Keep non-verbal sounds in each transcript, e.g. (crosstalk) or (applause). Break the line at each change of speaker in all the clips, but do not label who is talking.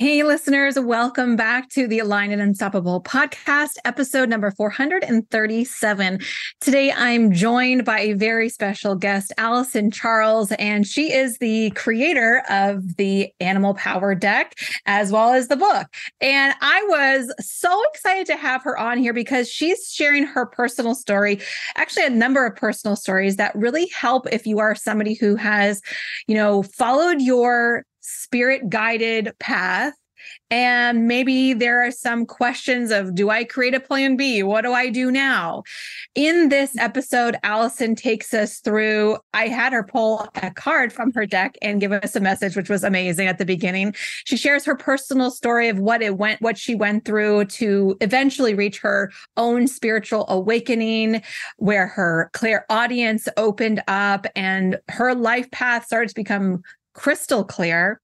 Hey, listeners, welcome back to the Aligned and Unstoppable podcast, episode number 437. Today, I'm joined by a very special guest, Alyson Charles, and she is the creator of the Animal Power Deck as well as the book. And I was so excited to have her on here because she's sharing her personal story, actually, a number of personal stories that really help if you are somebody who has, you know, followed your spirit guided path and maybe there are some questions of do I create a plan B? What do I do now? In this episode, Alyson takes us through. I had her pull a card from her deck and give us a message, which was amazing at the beginning. She shares her personal story of what it went, what she went through to eventually reach her own spiritual awakening, where her clairaudience opened up and her life path started to become crystal clear.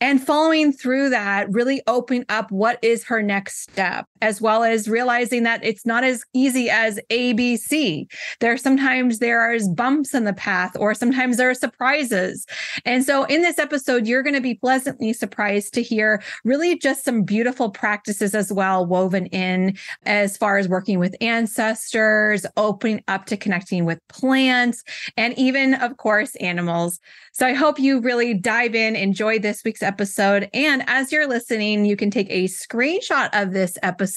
And following through that, really open up what is her next step, as well as realizing that it's not as easy as ABC. There are sometimes there are bumps in the path, or sometimes there are surprises. And so in this episode, you're going to be pleasantly surprised to hear really just some beautiful practices as well woven in as far as working with ancestors, opening up to connecting with plants, and even, of course, animals. So I hope you really dive in, enjoy this week's episode. And as you're listening, you can take a screenshot of this episode,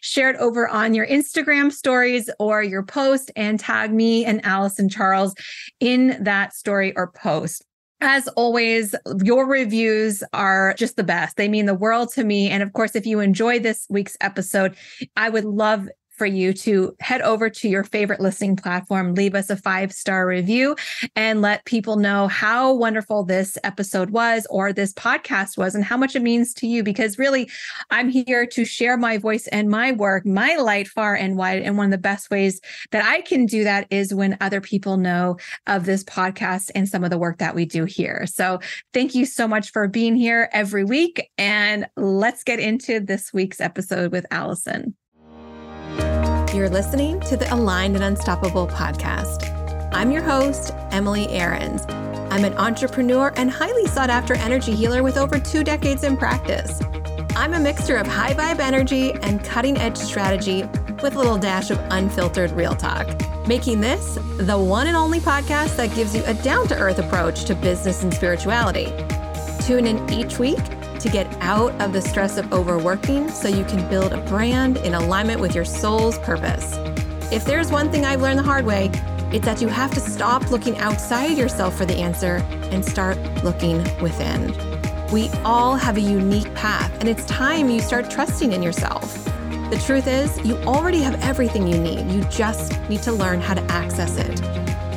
share it over on your Instagram stories or your post, and tag me and Alyson Charles in that story or post. As always, your reviews are just the best. They mean the world to me. And of course, if you enjoy this week's episode, I would love for you to head over to your favorite listening platform, leave us a five star review, and let people know how wonderful this episode was or this podcast was and how much it means to you. Because really, I'm here to share my voice and my work, my light far and wide. And one of the best ways that I can do that is when other people know of this podcast and some of the work that we do here. So thank you so much for being here every week. And let's get into this week's episode with Alyson.
You're listening to the Aligned and Unstoppable podcast. I'm your host, Emily Aarons. I'm an entrepreneur and highly sought after energy healer with over two decades in practice. I'm a mixture of high vibe energy and cutting edge strategy with a little dash of unfiltered real talk, making this the one and only podcast that gives you a down to earth approach to business and spirituality. Tune in each week out of the stress of overworking so you can build a brand in alignment with your soul's purpose. If there's one thing I've learned the hard way, it's that you have to stop looking outside yourself for the answer and start looking within. We all have a unique path, and it's time you start trusting in yourself. The truth is, you already have everything you need. You just need to learn how to access it.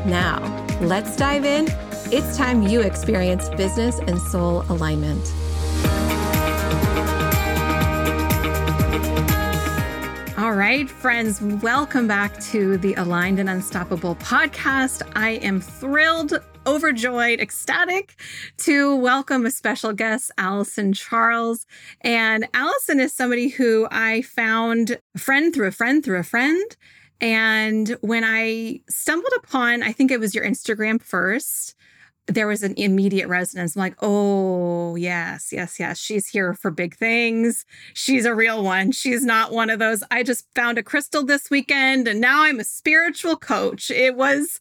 Now, let's dive in. It's time you experience business and soul alignment.
All right, friends, welcome back to the Aligned and Unstoppable podcast. I am thrilled, overjoyed, ecstatic to welcome a special guest, Alyson Charles. And Alyson is somebody who I found a friend through a friend through a friend. And when I stumbled upon, I think it was your Instagram first, there was an immediate resonance. I'm like, oh, yes, yes, yes. She's here for big things. She's a real one. She's not one of those. I just found a crystal this weekend and now I'm a spiritual coach. It was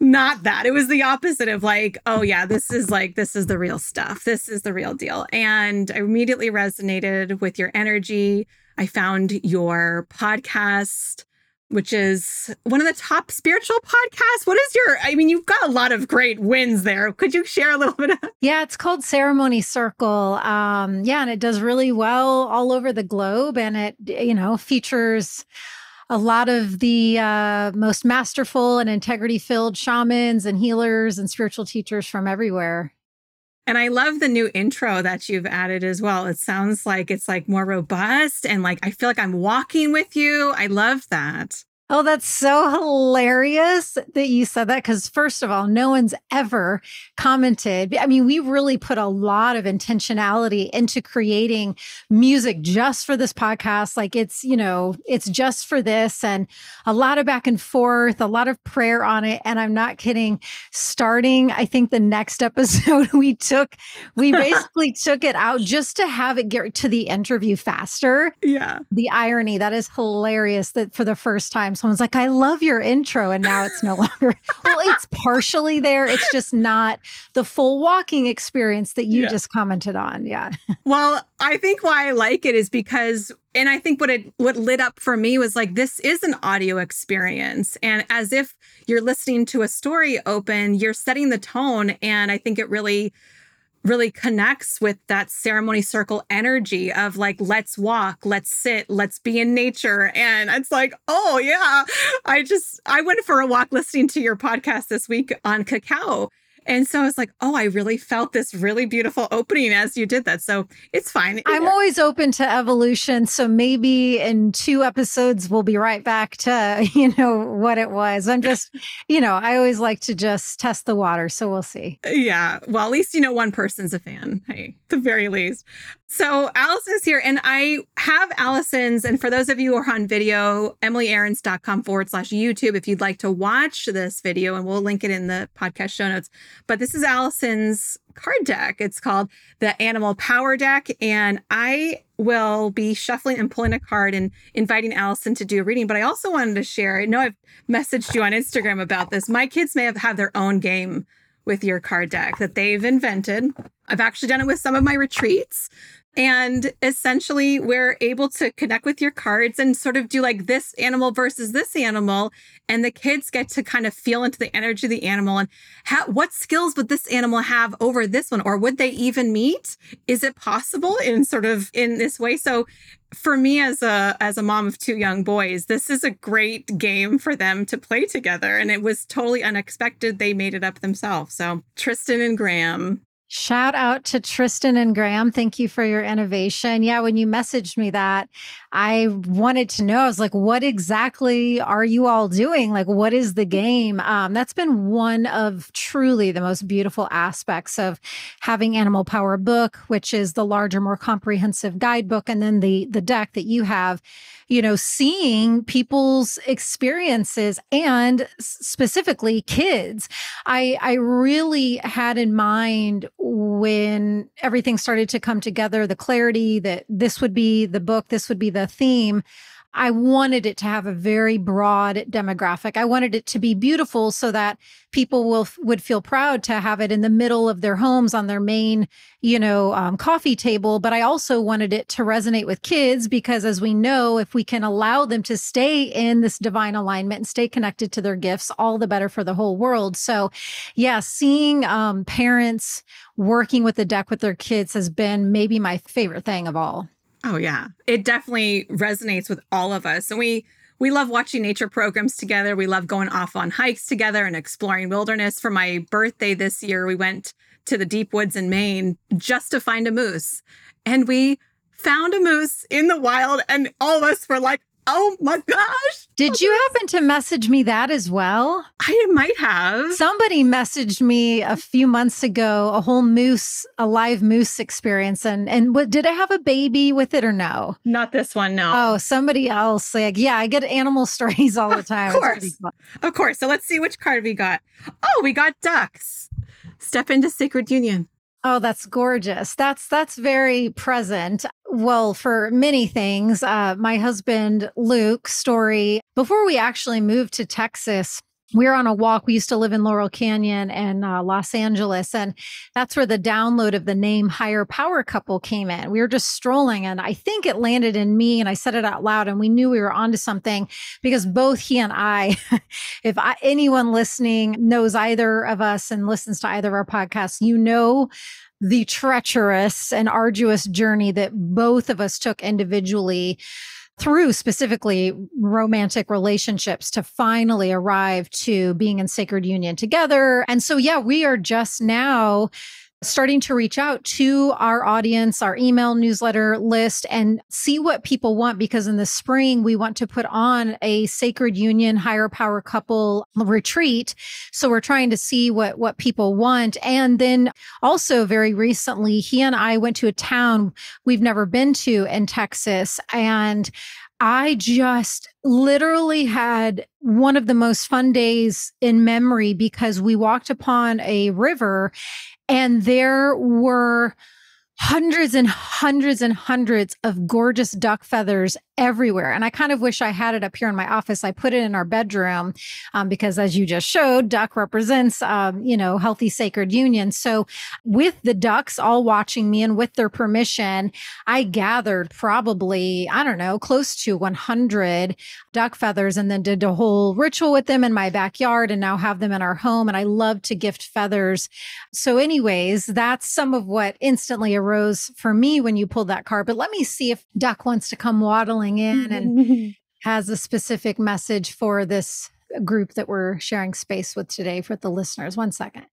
not that. It was the opposite of like, oh, yeah, this is like, this is the real stuff. This is the real deal. And I immediately resonated with your energy. I found your podcast which is one of the top spiritual podcasts. What is your, I mean, you've got a lot of great wins there. Could you share a little bit of? (laughs)
Yeah, it's called Ceremony Circle. Um, yeah, and it does really well all over the globe. And it, you know, features a lot of the uh, most masterful and integrity filled shamans and healers and spiritual teachers from everywhere.
And I love the new intro that you've added as well. It sounds like it's like more robust and like I feel like I'm walking with you. I love that.
Oh, that's so hilarious that you said that. Because, first of all, no one's ever commented. I mean, we really put a lot of intentionality into creating music just for this podcast. Like, it's, you know, it's just for this and a lot of back and forth, a lot of prayer on it. And I'm not kidding. Starting, I think the next (laughs) episode we took, we (laughs) basically took it out just to have it get to the interview faster.
Yeah.
The irony that is hilarious that for the first time, someone's like, I love your intro. And now it's no (laughs) longer, well, it's partially there. It's just not the full walking experience that you
Yeah.
just commented on. Yeah. (laughs)
Well, I think why I like it is because and I think what it what lit up for me was like this is an audio experience and as if you're listening to a story open, you're setting the tone and I think it really really connects with that ceremony circle energy of like let's walk let's sit let's be in nature. And it's like oh yeah. I just i went for a walk listening to your podcast this week on cacao and so I was like, oh, I really felt this really beautiful opening as you did that. So it's fine.
I'm always open to evolution. So maybe in two episodes, we'll be right back to, (laughs) you know, what it was. I'm just, (laughs) you know, I always like to just test the water. So we'll see.
Yeah. Well, at least you know one person's a fan. Hey, the very least. So Alyson's here, and I have Alyson's. And for those of you who are on video, emilyaarons.com forward slash YouTube if you'd like to watch this video, and we'll link it in the podcast show notes. But this is Alyson's card deck. It's called the Animal Power Deck. And I will be shuffling and pulling a card and inviting Alyson to do a reading. But I also wanted to share, I know I've messaged you on Instagram about this. My kids may have had their own game with your card deck that they've invented. I've actually done it with some of my retreats. And essentially, we're able to connect with your cards and sort of do like this animal versus this animal. And the kids get to kind of feel into the energy of the animal and ha- what skills would this animal have over this one? Or would they even meet? Is it possible in sort of in this way? So for me as a as a mom of two young boys this is a great game for them to play together and it was totally unexpected they made it up themselves so tristan and graham
Shout out to Tristan and Graham. Thank you for your innovation. Yeah, when you messaged me that, I wanted to know. I was like, what exactly are you all doing? Like, what is the game? Um, that's been one of truly the most beautiful aspects of having Animal Power Book, which is the larger, more comprehensive guidebook, and then the the deck that you have you know, seeing people's experiences and specifically kids. I I really had in mind when everything started to come together, the clarity that this would be the book, this would be the theme. I wanted it to have a very broad demographic. I wanted it to be beautiful so that people will would feel proud to have it in the middle of their homes on their main, you know, um, coffee table. But I also wanted it to resonate with kids because, as we know, if we can allow them to stay in this divine alignment and stay connected to their gifts, all the better for the whole world. So, yeah, seeing um, parents working with the deck with their kids has been maybe my favorite thing of all.
Oh yeah. It definitely resonates with all of us. And we we love watching nature programs together. We love going off on hikes together and exploring wilderness. For my birthday this year, we went to the deep woods in Maine just to find a moose. And we found a moose in the wild and all of us were like, "Oh my gosh."
Did you happen to message me that as well?
I might have.
Somebody messaged me a few months ago a whole moose, a live moose experience, and and what did I have a baby with it or no?
Not this one, no.
Oh, somebody else. Like, yeah, I get animal (laughs) stories all the time.
Of course. Of course. So let's see which card we got. Oh, we got ducks. Step into sacred union.
Oh, that's gorgeous. That's that's very present. Well, for many things, uh, my husband Luke story before we actually moved to Texas. We were on a walk. We used to live in Laurel Canyon and uh, Los Angeles, and that's where the download of the name Higher Power Couple came in. We were just strolling, and I think it landed in me, and I said it out loud, and we knew we were onto something because both he and I, (laughs) if I, anyone listening knows either of us and listens to either of our podcasts, you know the treacherous and arduous journey that both of us took individually through specifically romantic relationships to finally arrive to being in sacred union together. And so, yeah, we are just now starting to reach out to our audience, our email newsletter list, and see what people want. Because in the spring, we want to put on a sacred union, higher power couple retreat. So we're trying to see what, what people want. And then also, very recently, he and I went to a town we've never been to in Texas. And I just literally had one of the most fun days in memory because we walked upon a river and there were hundreds and hundreds and hundreds of gorgeous duck feathers everywhere. And I kind of wish I had it up here in my office. I put it in our bedroom um, because, as you just showed, duck represents, um, you know, healthy sacred union. So, with the ducks all watching me and with their permission, I gathered probably, I don't know, close to 100 duck feathers and then did a whole ritual with them in my backyard and now have them in our home. And I love to gift feathers. So, anyways, that's some of what instantly arose for me when you pulled that card. But let me see if Duck wants to come waddling in and (laughs) has a specific message for this group that we're sharing space with today for the listeners. One second.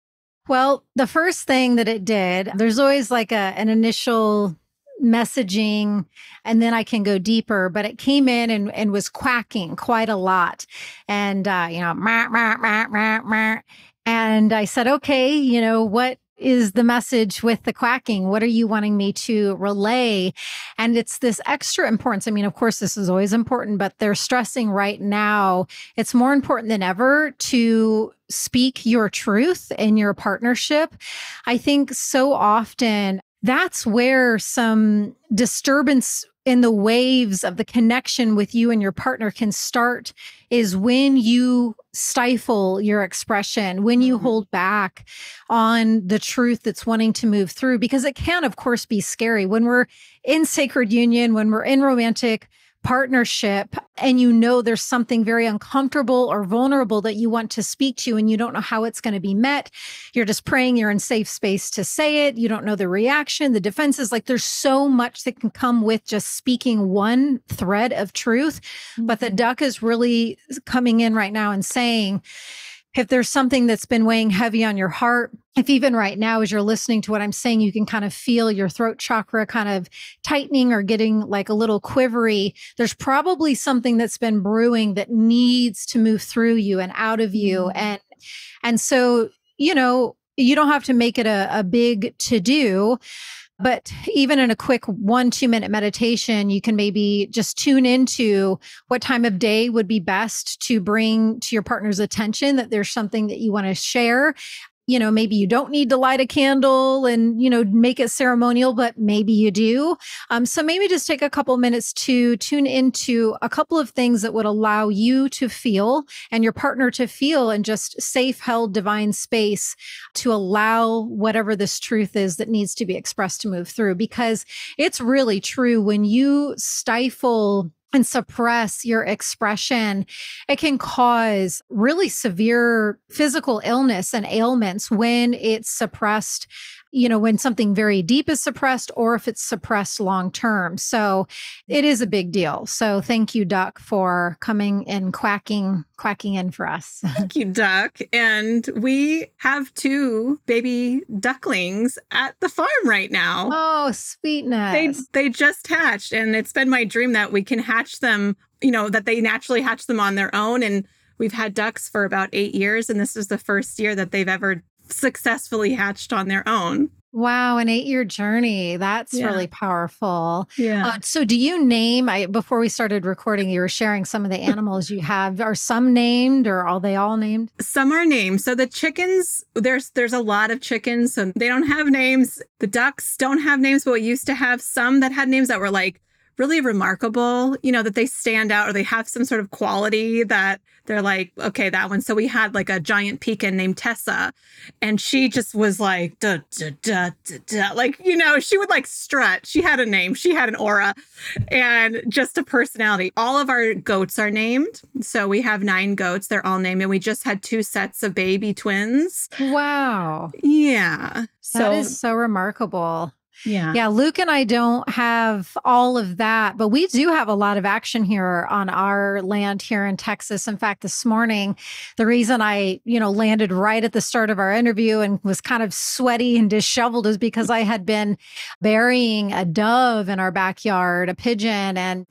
Well, the first thing that it did, there's always like a, an initial messaging and then I can go deeper, but it came in and, and was quacking quite a lot. And, uh, you know, mah, mah, mah, mah, mah. and I said, okay, you know, what is the message with the quacking? What are you wanting me to relay? And it's this extra importance. I mean, of course, this is always important, but they're stressing right now it's more important than ever to speak your truth in your partnership. I think so often that's where some disturbance in the waves of the connection with you and your partner can start is when you stifle your expression, when you mm-hmm. hold back on the truth that's wanting to move through, because it can, of course, be scary when we're in sacred union, when we're in romantic partnership and you know there's something very uncomfortable or vulnerable that you want to speak to and you don't know how it's going to be met you're just praying you're in safe space to say it you don't know the reaction the defenses like there's so much that can come with just speaking one thread of truth but the mm-hmm. duck is really coming in right now and saying if there's something that's been weighing heavy on your heart, if even right now, as you're listening to what I'm saying, you can kind of feel your throat chakra kind of tightening or getting like a little quivery, there's probably something that's been brewing that needs to move through you and out of you. Mm-hmm. And, and so, you know, you don't have to make it a, a big to do but even in a quick one, two minute meditation, you can maybe just tune into what time of day would be best to bring to your partner's attention that there's something that you want to share you know, maybe you don't need to light a candle and, you know, make it ceremonial, but maybe you do. Um, so maybe just take a couple minutes to tune into a couple of things that would allow you to feel and your partner to feel in just safe, held divine space to allow whatever this truth is that needs to be expressed to move through. Because it's really true when you stifle and suppress your expression, it can cause really severe physical illness and ailments when it's suppressed you know, when something very deep is suppressed or if it's suppressed long term. So it is a big deal. So thank you, Duck, for coming and quacking, quacking in for us. (laughs)
Thank you, Duck. And we have two baby ducklings at the farm right now.
Oh, sweetness.
They they just hatched and it's been my dream that we can hatch them, you know, that they naturally hatch them on their own. And we've had ducks for about eight years, and this is the first year that they've ever successfully hatched on their own.
Wow, an eight year journey. That's yeah. really powerful.
Yeah. Uh,
so, do you name, I, before we started recording, you were sharing some of the animals you have. Are some named or are they all named?
Some are named. So, the chickens, there's there's a lot of chickens. So, they don't have names. The ducks don't have names, but we used to have some that had names that were like really remarkable, you know, that they stand out or they have some sort of quality that they're like, okay, that one. So we had like a giant pekin named Tessa, and she just was like, duh, duh, duh, duh, duh. like, you know, she would like strut. She had a name, she had an aura, and just a personality. All of our goats are named. So we have nine goats. They're all named, and we just had two sets of baby twins.
Wow.
Yeah.
So, that is so remarkable.
Yeah.
Yeah. Luke and I don't have all of that, but we do have a lot of action here on our land here in Texas. In fact, this morning, the reason I, you know, landed right at the start of our interview and was kind of sweaty and disheveled is because I had been burying a dove in our backyard, a pigeon. And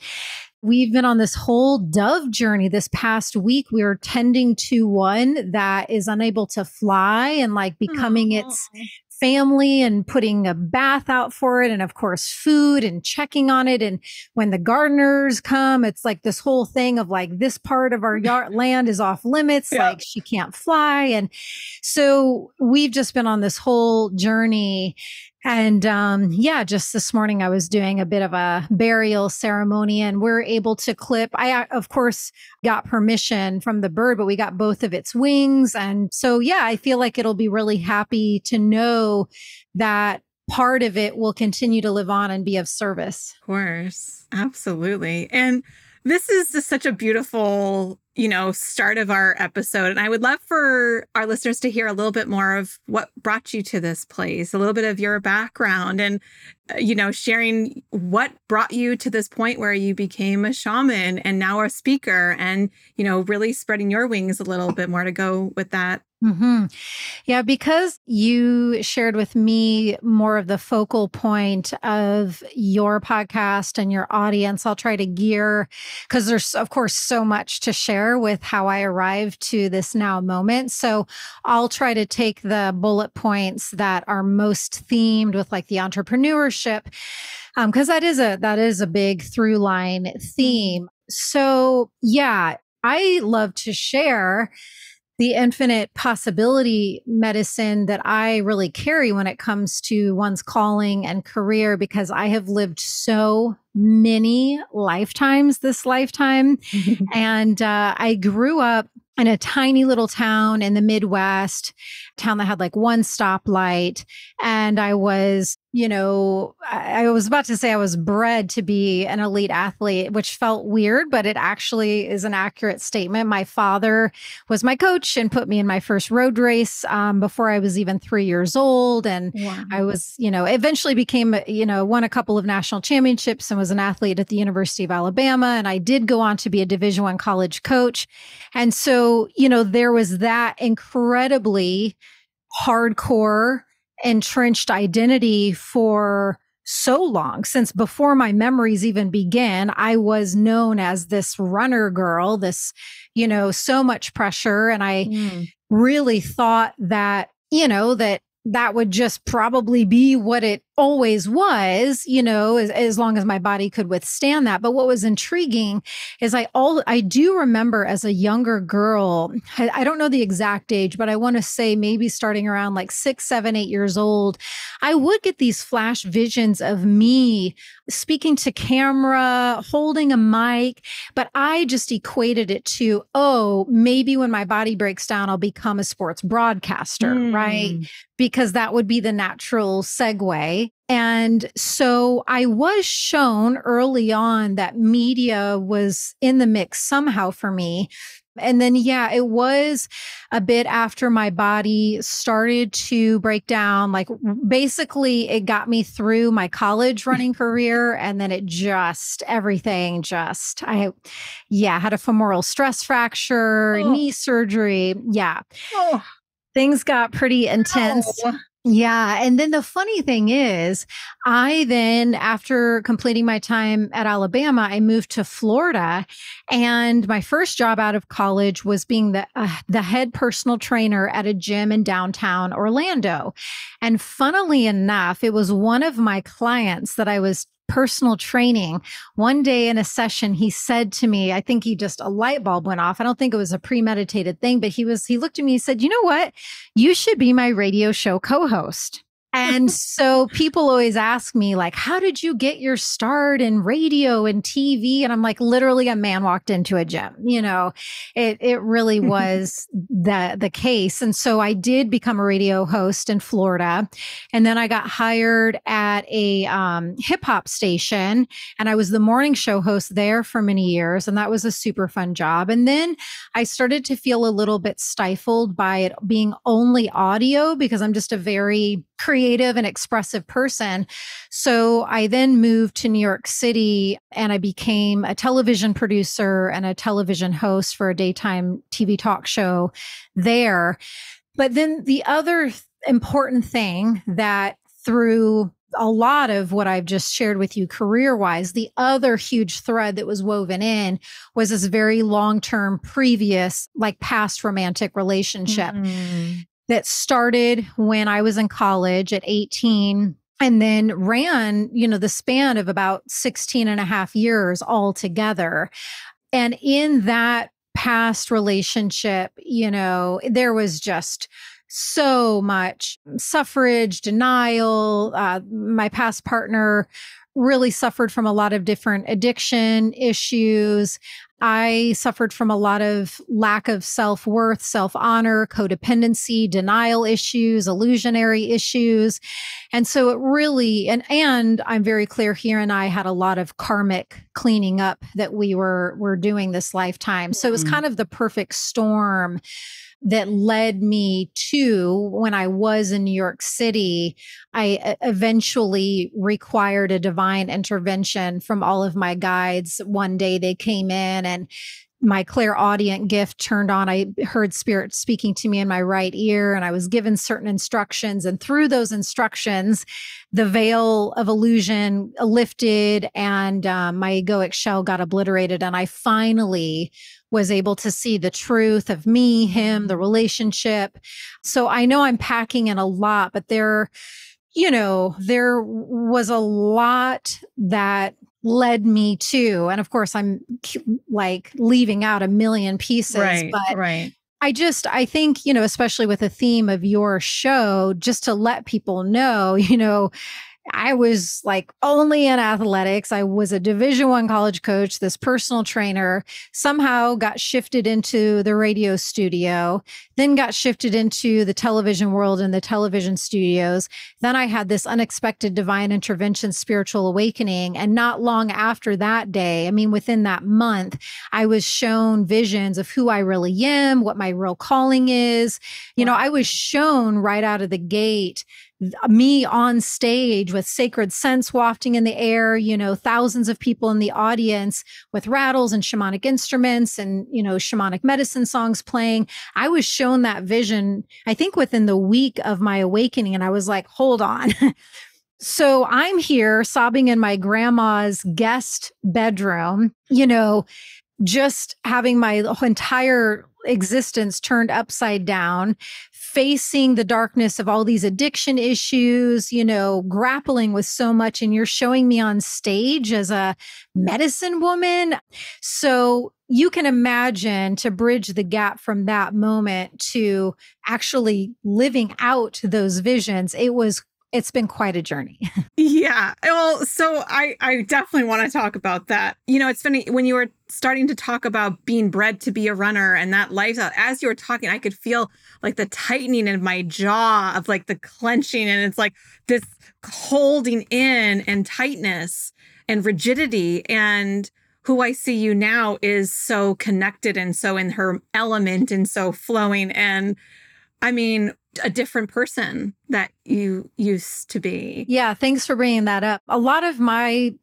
we've been on this whole dove journey this past week. We are tending to one that is unable to fly and like becoming its family and putting a bath out for it and of course food and checking on it and when the gardeners come it's like this whole thing of like this part of our yard (laughs) land is off limits
Yeah.
like she can't fly and so we've just been on this whole journey and um, yeah, just this morning I was doing a bit of a burial ceremony and we're able to clip. I, uh, of course, got permission from the bird, but we got both of its wings. And so, yeah, I feel like it'll be really happy to know that part of it will continue to live on and be of service.
Of course. Absolutely. And this is just such a beautiful, you know, start of our episode. And I would love for our listeners to hear a little bit more of what brought you to this place, a little bit of your background and, uh, you know, sharing what brought you to this point where you became a shaman and now a speaker and, you know, really spreading your wings a little bit more to go with that.
Hmm Yeah, because you shared with me more of the focal point of your podcast and your audience, I'll try to gear because there's, of course, so much to share with how I arrived to this now moment. So I'll try to take the bullet points that are most themed with like the entrepreneurship, because that is a that is a big through line theme. So yeah, I love to share the infinite possibility medicine that I really carry when it comes to one's calling and career because I have lived so many lifetimes this lifetime. (laughs) and uh, I grew up in a tiny little town in the Midwest, town that had like one stoplight. And I was, you know, I, I was about to say I was bred to be an elite athlete, which felt weird, but it actually is an accurate statement. My father was my coach and put me in my first road race um, before I was even three years old. And
wow.
I was, you know, eventually became, you know, won a couple of national championships and was an athlete at the University of Alabama. And I did go on to be a Division One college coach. And so, you know, there was that incredibly hardcore, entrenched identity for so long since before my memories even began i was known as this runner girl this you know so much pressure and i
Mm.
really thought that you know that that would just probably be what it always was you know as, as long as my body could withstand that but what was intriguing is i all i do remember as a younger girl i, I don't know the exact age but i want to say maybe starting around like six seven eight years old i would get these flash visions of me speaking to camera holding a mic but i just equated it to oh maybe when my body breaks down i'll become a sports broadcaster right
Mm.
because that would be the natural segue. And so I was shown early on that media was in the mix somehow for me. And then, yeah, it was a bit after my body started to break down. Like, basically, it got me through my college (laughs) running career. And then it just, everything just, I, yeah, had a femoral stress fracture,
Oh.
knee surgery. Yeah,
Oh,
things got pretty intense.
no.
Yeah. And then the funny thing is, I then, after completing my time at Alabama, I moved to Florida. And my first job out of college was being the, uh, the head personal trainer at a gym in downtown Orlando. And funnily enough, it was one of my clients that I was personal training. One day in a session, he said to me, I think he just, a light bulb went off. I don't think it was a premeditated thing, but he was, he looked at me, he said, You know what? You should be my radio show co host. And so people always ask me, like, how did you get your start in radio and TV? And I'm like, literally, a man walked into a gym. You know, it it really (laughs) was the the case. And so I did become a radio host in Florida, and then I got hired at a um, hip hop station, and I was the morning show host there for many years, and that was a super fun job. And then I started to feel a little bit stifled by it being only audio because I'm just a very creative and expressive person. So I then moved to New York City and I became a television producer and a television host for a daytime TV talk show there. But then the other important thing that through a lot of what I've just shared with you career wise, the other huge thread that was woven in was this very long term, previous, like past romantic relationship mm-hmm. That started when I was in college at 18 and then ran, you know, the span of about 16 and a half years altogether. And in that past relationship, you know, there was just so much suffrage, denial. Uh, my past partner really suffered from a lot of different addiction issues. I suffered from a lot of lack of self worth, self honor, codependency, denial issues, illusionary issues. And so it really, and, and I'm very clear here and I had a lot of karmic cleaning up that we were, were doing this lifetime. So it was mm-hmm. kind of the perfect storm that led me to when I was in New York City, I eventually required a divine intervention from all of my guides. One day they came in and my clairaudient gift turned on. I heard spirit speaking to me in my right ear, and I was given certain instructions. And through those instructions, the veil of illusion lifted, and um, my egoic shell got obliterated. And I finally was able to see the truth of me, him, the relationship. So I know I'm packing in a lot, but there, you know, there was a lot that led me to, and of course, I'm like leaving out a million pieces,
right,
but
right.
I just, I think, you know, especially with the theme of your show, just to let people know, (laughs) you know, I was like only in athletics. I was a division 1 college coach, this personal trainer, somehow got shifted into the radio studio, then got shifted into the television world and the television studios. Then I had this unexpected divine intervention spiritual awakening and not long after that day, I mean within that month, I was shown visions of who I really am, what my real calling is. You know, I was shown right out of the gate me on stage with sacred scents wafting in the air, you know, thousands of people in the audience with rattles and shamanic instruments and, you know, shamanic medicine songs playing. I was shown that vision, I think within the week of my awakening. And I was like, hold on. (laughs) so I'm here sobbing in my grandma's guest bedroom, you know, just having my entire existence turned upside down, facing the darkness of all these addiction issues, you know, grappling with so much. And you're showing me on stage as a medicine woman. So you can imagine to bridge the gap from that moment to actually living out those visions. It was it's been quite a journey. (laughs)
yeah. Well, so I I definitely want to talk about that. You know, it's funny when you were starting to talk about being bred to be a runner and that lifestyle. As you were talking, I could feel like the tightening in my jaw of like the clenching and it's like this holding in and tightness and rigidity and who I see you now is so connected and so in her element and so flowing and I mean, a different person that you used to be.
Yeah, thanks for bringing that up. A lot of my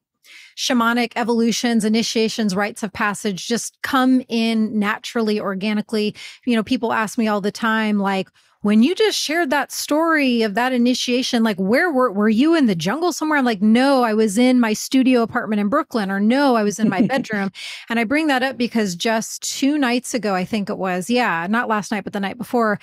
shamanic evolutions, initiations, rites of passage just come in naturally, organically. You know, people ask me all the time, like, when you just shared that story of that initiation, like where were were you in the jungle somewhere? I'm like, no, I was in my studio apartment in Brooklyn, or no, I was in my (laughs) bedroom. and I bring that up because just two nights ago, I think it was, yeah, not last night, but the night before,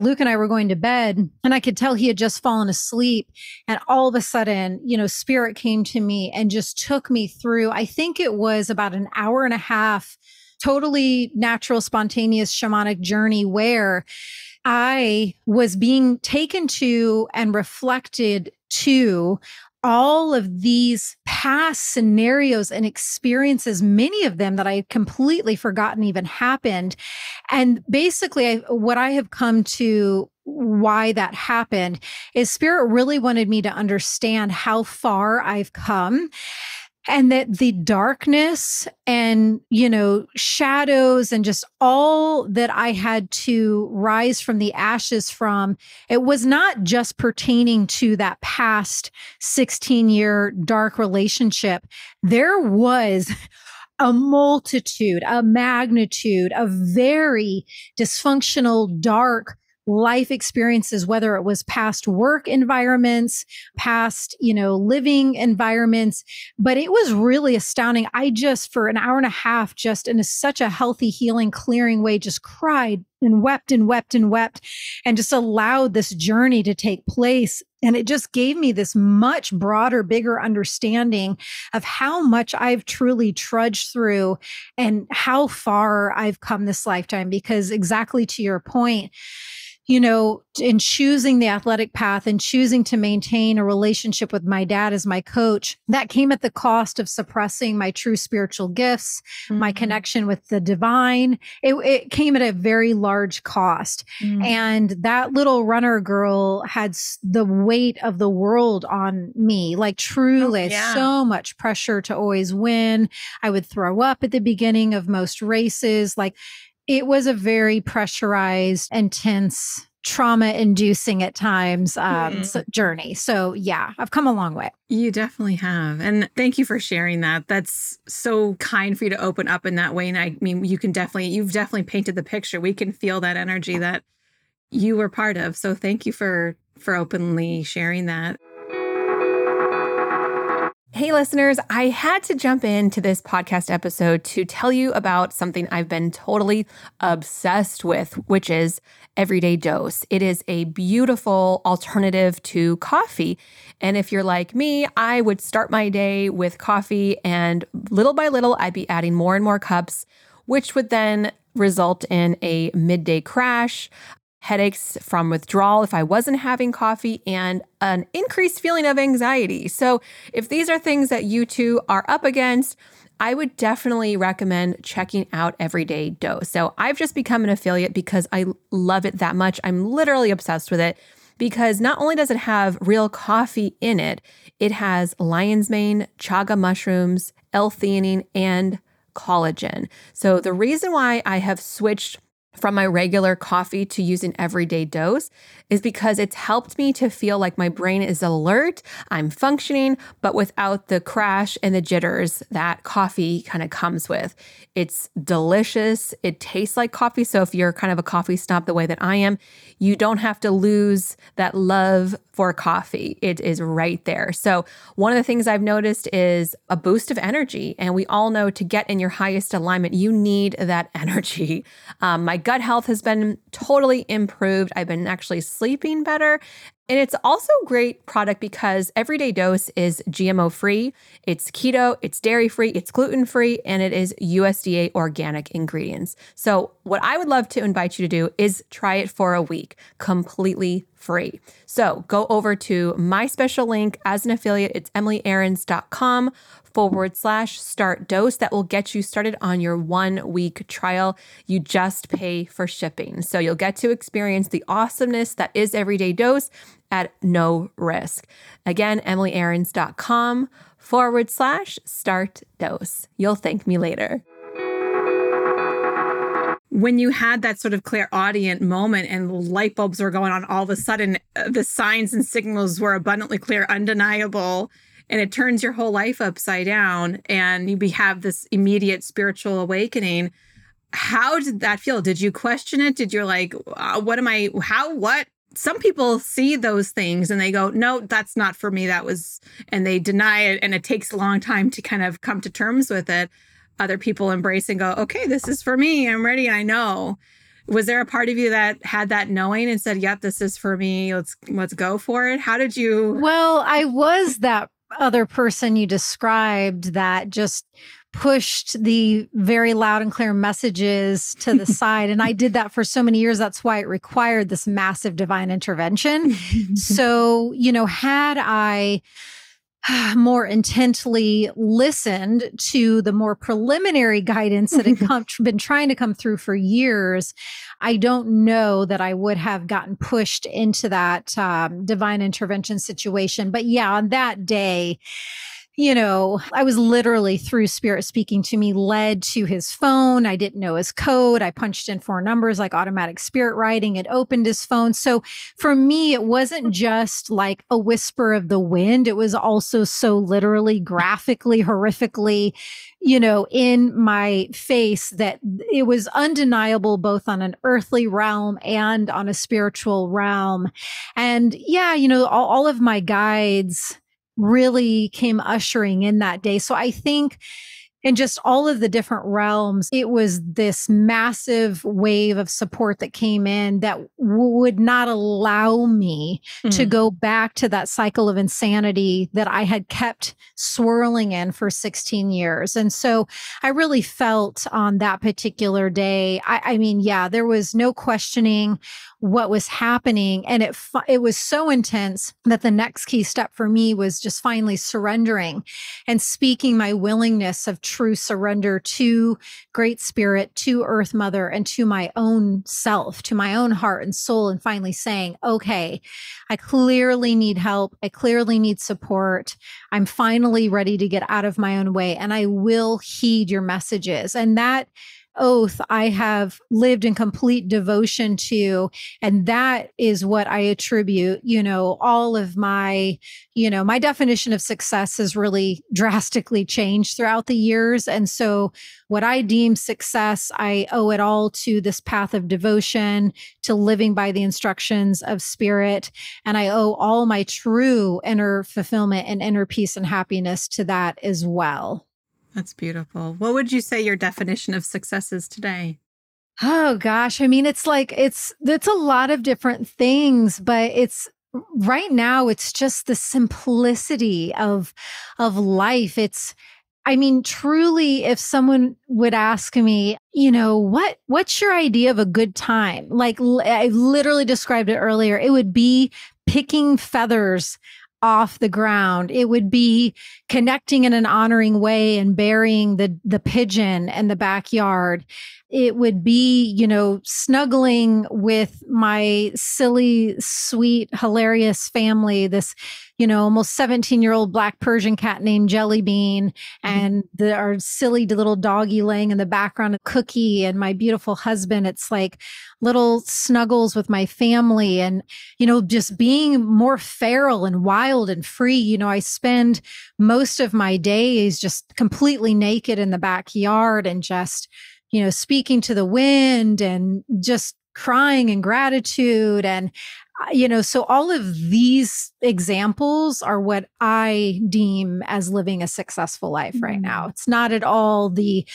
Luke and I were going to bed and I could tell he had just fallen asleep. And all of a sudden, you know, spirit came to me and just took me through, I think it was about an hour and a half, totally natural, spontaneous shamanic journey where I was being taken to and reflected to all of these past scenarios and experiences, many of them that I had completely forgotten even happened. And basically, I, what I have come to why that happened is spirit really wanted me to understand how far I've come and that the darkness and you know shadows and just all that i had to rise from the ashes from it was not just pertaining to that past 16 year dark relationship. There was a multitude a magnitude of very dysfunctional dark life experiences whether it was past work environments past you know living environments but it was really astounding. I just for an hour and a half just in a, such a healthy healing clearing way just cried and wept and wept and wept and just allowed this journey to take place. And it just gave me this much broader bigger understanding of how much i've truly trudged through and how far i've come this lifetime because exactly to your point you know, in choosing the athletic path and choosing to maintain a relationship with my dad as my coach, that came at the cost of suppressing my true spiritual gifts, mm-hmm. my connection with the divine. It, it, came at a very large cost. Mm-hmm. And that little runner girl had the weight of the world on me, like truly oh, yeah. so much pressure to always win. I would throw up at the beginning of most races. Like, it was a very pressurized, intense, trauma inducing at times um, mm. journey. So, yeah, I've come a long way.
You definitely have. And thank you for sharing that. That's so kind for you to open up in that way. And I mean, you can definitely, you've definitely painted the picture. We can feel that energy that you were part of. So, thank you for for openly sharing that.
Hey, listeners, I had to jump into this podcast episode to tell you about something I've been totally obsessed with, which is Everyday Dose. It is a beautiful alternative to coffee. And if you're like me, I would start my day with coffee, and little by little, I'd be adding more and more cups, which would then result in a midday crash headaches from withdrawal if I wasn't having coffee, and an increased feeling of anxiety. So, if these are things that you two are up against, I would definitely recommend checking out Everyday Dose. So, I've just become an affiliate because I love it that much. I'm literally obsessed with it because not only does it have real coffee in it, it has lion's mane, chaga mushrooms, L-theanine, and collagen. So, the reason why I have switched from my regular coffee to use an everyday dose is because it's helped me to feel like my brain is alert, I'm functioning, but without the crash and the jitters that coffee kind of comes with. It's delicious. It tastes like coffee. So if you're kind of a coffee snob the way that I am, you don't have to lose that love for coffee. It is right there. So one of the things I've noticed is a boost of energy. And we all know to get in your highest alignment, you need that (laughs) energy. Um, my gut health has been totally improved. I've been actually sleeping better. And it's also a great product because Everyday Dose is GMO free, it's keto, it's dairy free, it's gluten free, and it is USDA organic ingredients. So, what I would love to invite you to do is try it for a week completely free. So, go over to my special link as an affiliate. It's emilyaarons.com forward slash start dose that will get you started on your one week trial. You just pay for shipping. So you'll get to experience the awesomeness that is everyday dose at no risk. Again, emilyaarons.com forward slash start dose. You'll thank me later
when you had that sort of clairaudient moment and light bulbs were going on all of a sudden uh, the signs and signals were abundantly clear undeniable and it turns your whole life upside down and you have this immediate spiritual awakening how did that feel? Did you question it? Did you like uh, what am i how what? Some people see those things and they go no that's not for me. That was and they deny it and it takes a long time to kind of come to terms with it. Other people embrace and go okay this is for me. I'm ready. I know. Was there a part of you that had that knowing and said yep this is for me. Let's let's go for it. How did you
well i was that other person you described that just pushed the very loud and clear messages to the (laughs) side. And I did that for so many years. That's why it required this massive divine intervention. (laughs) so, you know, had I (sighs) more intently listened to the more preliminary guidance that had (laughs) come, been trying to come through for years, I don't know that I would have gotten pushed into that um, divine intervention situation. But yeah, on that day, you know, I was literally through spirit speaking to me, led to his phone. I didn't know his code. I punched in four numbers like automatic spirit writing. It opened his phone. So for me, it wasn't just like a whisper of the wind. It was also so literally, graphically, horrifically, you know, in my face that it was undeniable both on an earthly realm and on a spiritual realm. And yeah, you know, all, all of my guides really came ushering in that day. So I think in just all of the different realms, it was this massive wave of support that came in that would not allow me mm. to go back to that cycle of insanity that I had kept swirling in for 16 years. And so I really felt on that particular day, I, I mean, yeah, there was no questioning what was happening and it it was so intense that the next key step for me was just finally surrendering and speaking my willingness of true surrender to great spirit to earth mother and to my own self to my own heart and soul and finally saying okay i clearly need help. I clearly need support. I'm finally ready to get out of my own way and i will heed your messages. And that oath I have lived in complete devotion to. And that is what I attribute, you know, all of my, you know, my definition of success has really drastically changed throughout the years. And so what I deem success, I owe it all to this path of devotion, to living by the instructions of spirit. And I owe all my true inner fulfillment and inner peace and happiness to that as well.
That's beautiful. What would you say your definition of success is today?
Oh gosh, I mean it's like it's it's a lot of different things, but it's right now it's just the simplicity of of life. It's I mean truly if someone would ask me, you know, what what's your idea of a good time? Like I literally described it earlier, it would be picking feathers off the ground. It would be connecting in an honoring way and burying the the pigeon in the backyard. It would be, you know, snuggling with my silly, sweet, hilarious family, this you know, almost 17 year old black Persian cat named Jelly Bean, mm-hmm. and the, our silly little doggy laying in the background, Cookie, and my beautiful husband. It's like little snuggles with my family and, you know, just being more feral and wild and free. You know, I spend most of my days just completely naked in the backyard and just, you know, speaking to the wind and just crying in gratitude and you know, so all of these examples are what I deem as living a successful life mm-hmm. right now. Mm. It's not at all the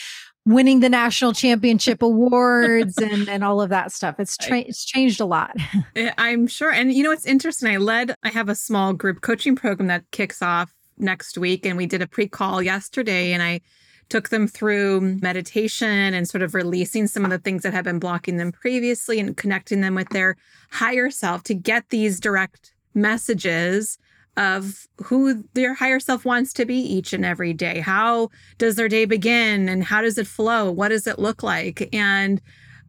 winning the national championship awards (laughs) and, and all of that stuff. It's tra- it's changed a lot.
Eh, I'm sure. And you know, it's interesting. I led, I have a small group coaching program that kicks off next week, and we did a pre call yesterday, and I took them through meditation and sort of releasing some of the things that have been blocking them previously and connecting them with their higher self to get these direct messages of who their higher self wants to be each and every day. How does their day begin and how does it flow? What does it look like? And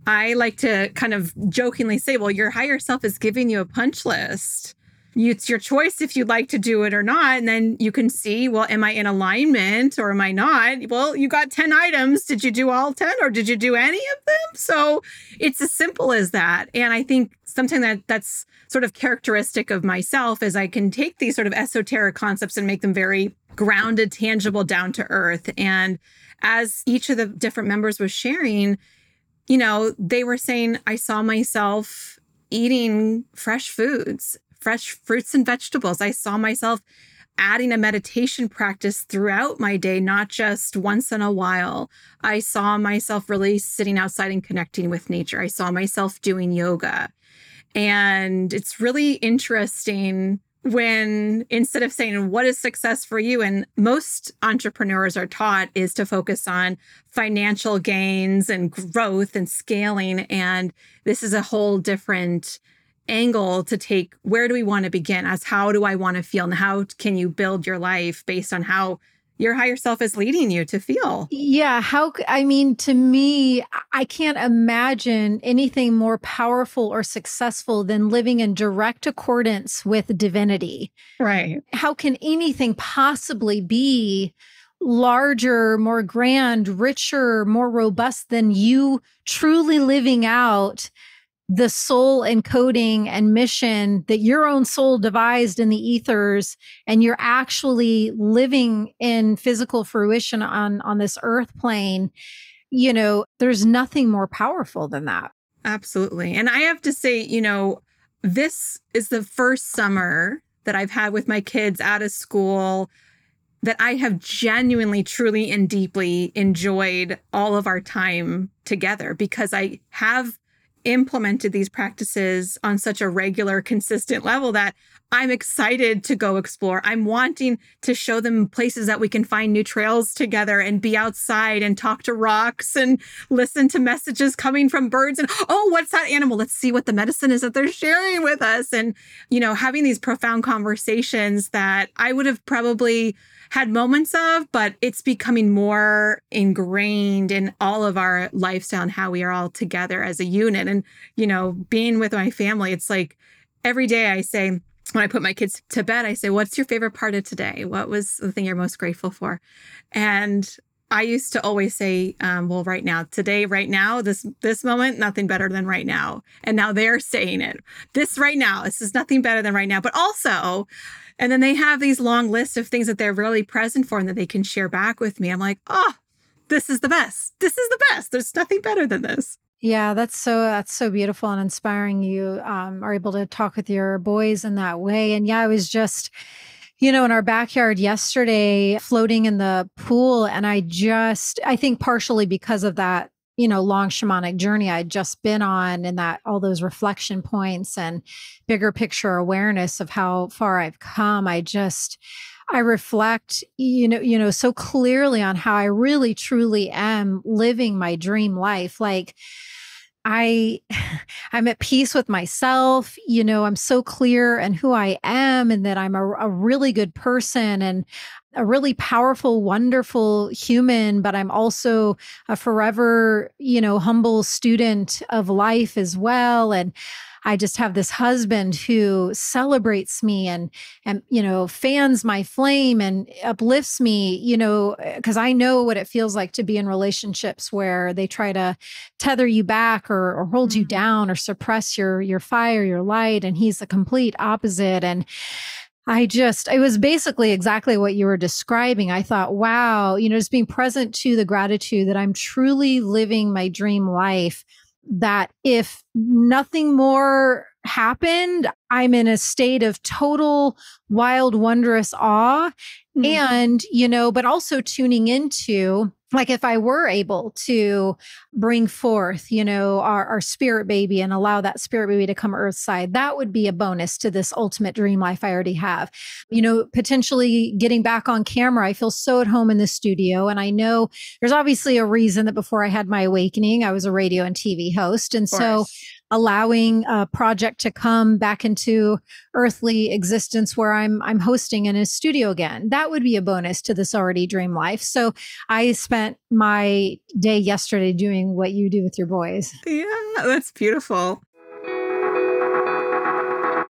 I like to kind of jokingly say, well, your higher self is giving you a punch list it's your choice if you'd like to do it or not. And then you can see, well, am I in alignment or am I not? Well, you got 10 items. Did you do all 10 or did you do any of them? So it's as simple as that. And I think something that that's sort of characteristic of myself is I can take these sort of esoteric concepts and make them very grounded, tangible, down to earth. And as each of the different members was sharing, you know, they were saying, I saw myself eating fresh foods fresh fruits and vegetables. I saw myself adding a meditation practice throughout my day, not just once in a while. I saw myself really sitting outside and connecting with nature. I saw myself doing yoga. And it's really interesting when instead of saying what is success for you and most entrepreneurs are taught is to focus on financial gains and growth and scaling and this is a whole different angle to take where do we want to begin as how do I want to feel and how can you build your life based on how your higher self is leading you to feel.
Yeah. How, I mean, to me, I can't imagine anything more powerful or successful than living in direct accordance with divinity.
Right.
How can anything possibly be larger, more grand, richer, more robust than you truly living out the soul encoding and mission that your own soul devised in the ethers and you're actually living in physical fruition on on this earth plane you know there's nothing more powerful than that.
Absolutely. And i have to say you know this is the first summer that i've had with my kids out of school that I have genuinely, truly, and deeply enjoyed all of our time together because I have implemented these practices on such a regular, consistent level that I'm excited to go explore. I'm wanting to show them places that we can find new trails together and be outside and talk to rocks and listen to messages coming from birds. And oh, what's that animal? Let's see what the medicine is that they're sharing with us. And, you know, having these profound conversations that I would have probably had moments of, but it's becoming more ingrained in all of our lifestyle and how we are all together as a unit. And, you know, being with my family, it's like every day I say, when I put my kids to bed, I say, What's your favorite part of today? What was the thing you're most grateful for? And I used to always say, um, well, right now, today, right now, this this moment, nothing better than right now. And now they're saying it. This right now, this is nothing better than right now. But also, and then they have these long lists of things that they're really present for and that they can share back with me. I'm like, oh, this is the best. This is the best. There's nothing better than this.
Yeah, that's so that's so beautiful and inspiring. You um, are able to talk with your boys in that way. And yeah, I was just, you know, in our backyard yesterday, floating in the pool, and I just, I think partially because of that you know long shamanic journey i'd just been on and that all those reflection points and bigger picture awareness of how far i've come i just i reflect you know you know so clearly on how i really truly am living my dream life. Like I (sighs) I'm at peace with myself, you know, I'm so clear and who I am and that I'm a, a really good person and a really powerful, wonderful human, but I'm also a forever, you know, humble student of life as well. And I just have this husband who celebrates me and and you know fans my flame and uplifts me you know because I know what it feels like to be in relationships where they try to tether you back or, or hold mm-hmm. you down or suppress your your fire your light and he's the complete opposite and I just, it was basically exactly what you were describing. I thought, wow, you know, just being present to the gratitude that I'm truly living my dream life. That if nothing more happened, I'm in a state of total wild, wondrous awe. Mm-hmm. And, you know, but also tuning into like if I were able to bring forth, you know, our, our spirit baby and allow that spirit baby to come earthside, that would be a bonus to this ultimate dream life I already have. You know, potentially getting back on camera. I feel so at home in the studio. And I know there's obviously a reason that before I had my awakening, I was a radio and TV host. And so allowing a project to come back into earthly existence where I'm I'm hosting in a studio again. That would be a bonus to this already dream life. So I spent my day yesterday doing what you do with your boys.
Yeah, that's beautiful.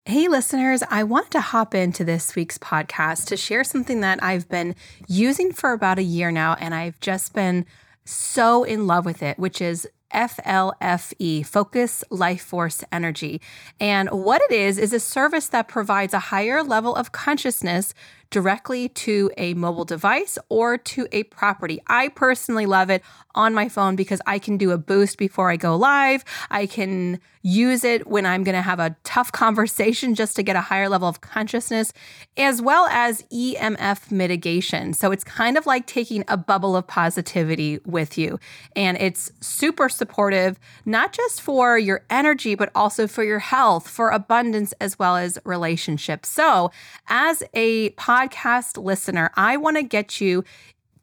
Hey, listeners, I wanted to hop into this week's podcast to share something that I've been using for about a year now, and I've just been so in love with it, which is FLFE, Focus Life Force Energy. And what it is, is a service that provides a higher level of consciousness directly to a mobile device or to a property. I personally love it on my phone because I can do a boost before I go live. I can use it when I'm going to have a tough (laughs) conversation just to get a higher level of consciousness, as well as EMF mitigation. So it's kind of like taking a bubble of positivity with you. And it's super supportive, not just for your energy, but also for your health, for abundance, as well as relationships. So, as a podcast listener, I want to get you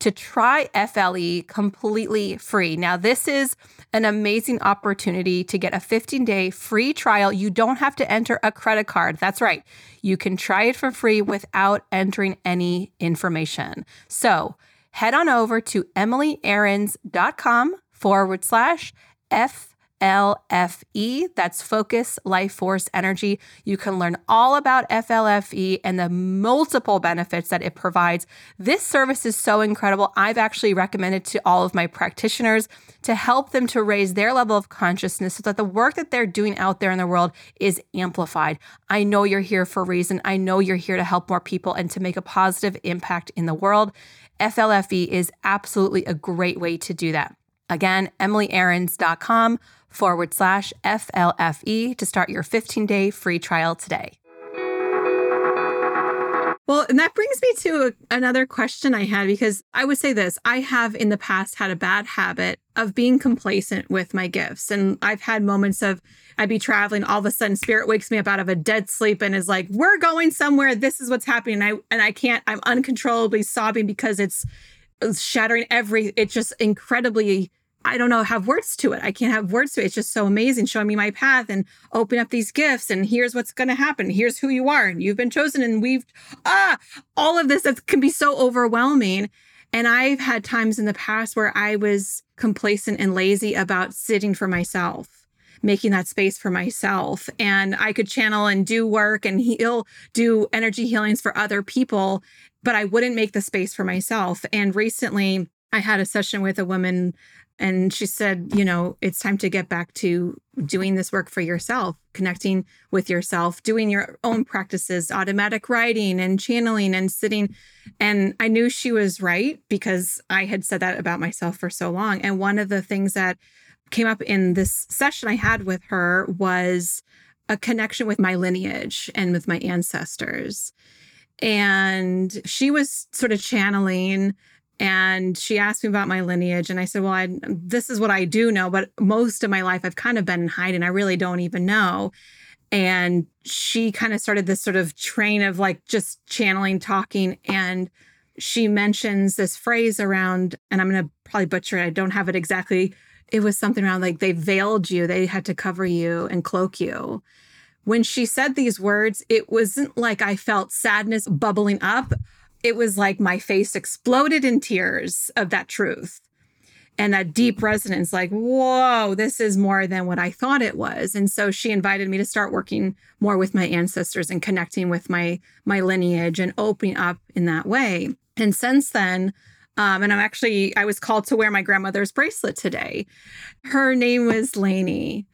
to try FLFE completely free. Now, this is an amazing opportunity to get a 15 day free trial. You don't have to enter a credit card. That's right. You can try it for free without entering any information. So head on over to emilyaarons.com forward slash F FLFE. That's Focus Life Force Energy. You can learn all about FLFE and the multiple benefits that it provides. This service is so incredible. I've actually recommended to all of my practitioners to help them to raise their level of consciousness so that the work that they're doing out there in the world is amplified. I know you're here for a reason. I know you're here to help more people and to make a positive impact in the world. FLFE is absolutely a great way to do that. Again, emilyaarons.com forward slash FLFE to start your 15 day free trial today.
Well, and that brings me to a, another question I had because I would say this I have in the past had a bad habit of being complacent with my gifts. And I've had moments of I'd be traveling, all of a sudden spirit wakes me up out of a dead sleep and is like, we're going somewhere. This is what's happening. And I and I can't, I'm uncontrollably sobbing because it's shattering every, it's just incredibly I don't know, have words to it. I can't have words to it. It's just so amazing showing me my path and open up these gifts. And here's what's going to happen. Here's who you are. And you've been chosen. And we've, ah, all of this that can be so overwhelming. And I've had times in the past where I was complacent and lazy about sitting for myself, making that space for myself. And I could channel and do work and heal, do energy healings for other people, but I wouldn't make the space for myself. And recently, I had a session with a woman and she said, you know, it's time to get back to doing this work for yourself, connecting with yourself, doing your own practices, automatic writing and channeling and sitting. And I knew she was right because I had said that about myself for so long. And one of the things that came up in this session I had with her was a connection with my lineage and with my ancestors. And she was sort of channeling and she asked me about my lineage and i said well I, this is what i do know but most of my life i've kind of been in hiding. I really don't even know. And she kind of started this sort of train of like just channeling talking and she mentions this phrase around and i'm going to probably butcher it i don't have it exactly. It was something around like they veiled you they had to cover you and cloak you. When she said these words it wasn't like i felt sadness bubbling up it was like my face exploded in tears of that truth and that deep resonance like whoa this is more than what i thought it was. And so she invited me to start working more with my ancestors and connecting with my my lineage and opening up in that way. And since then um, and i'm actually i was called to wear my grandmother's bracelet today. Her name was Lainey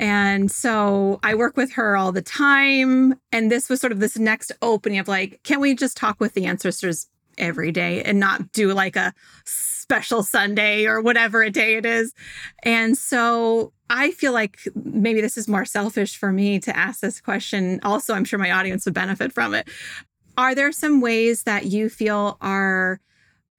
and so I work with her all the time. And this was sort of this next opening of like, can we just talk with the ancestors every day and not do like a special Sunday or whatever a day it is? And so I feel like maybe this is more selfish for me to ask this question. Also, I'm sure my audience would benefit from it. Are there some ways that you feel are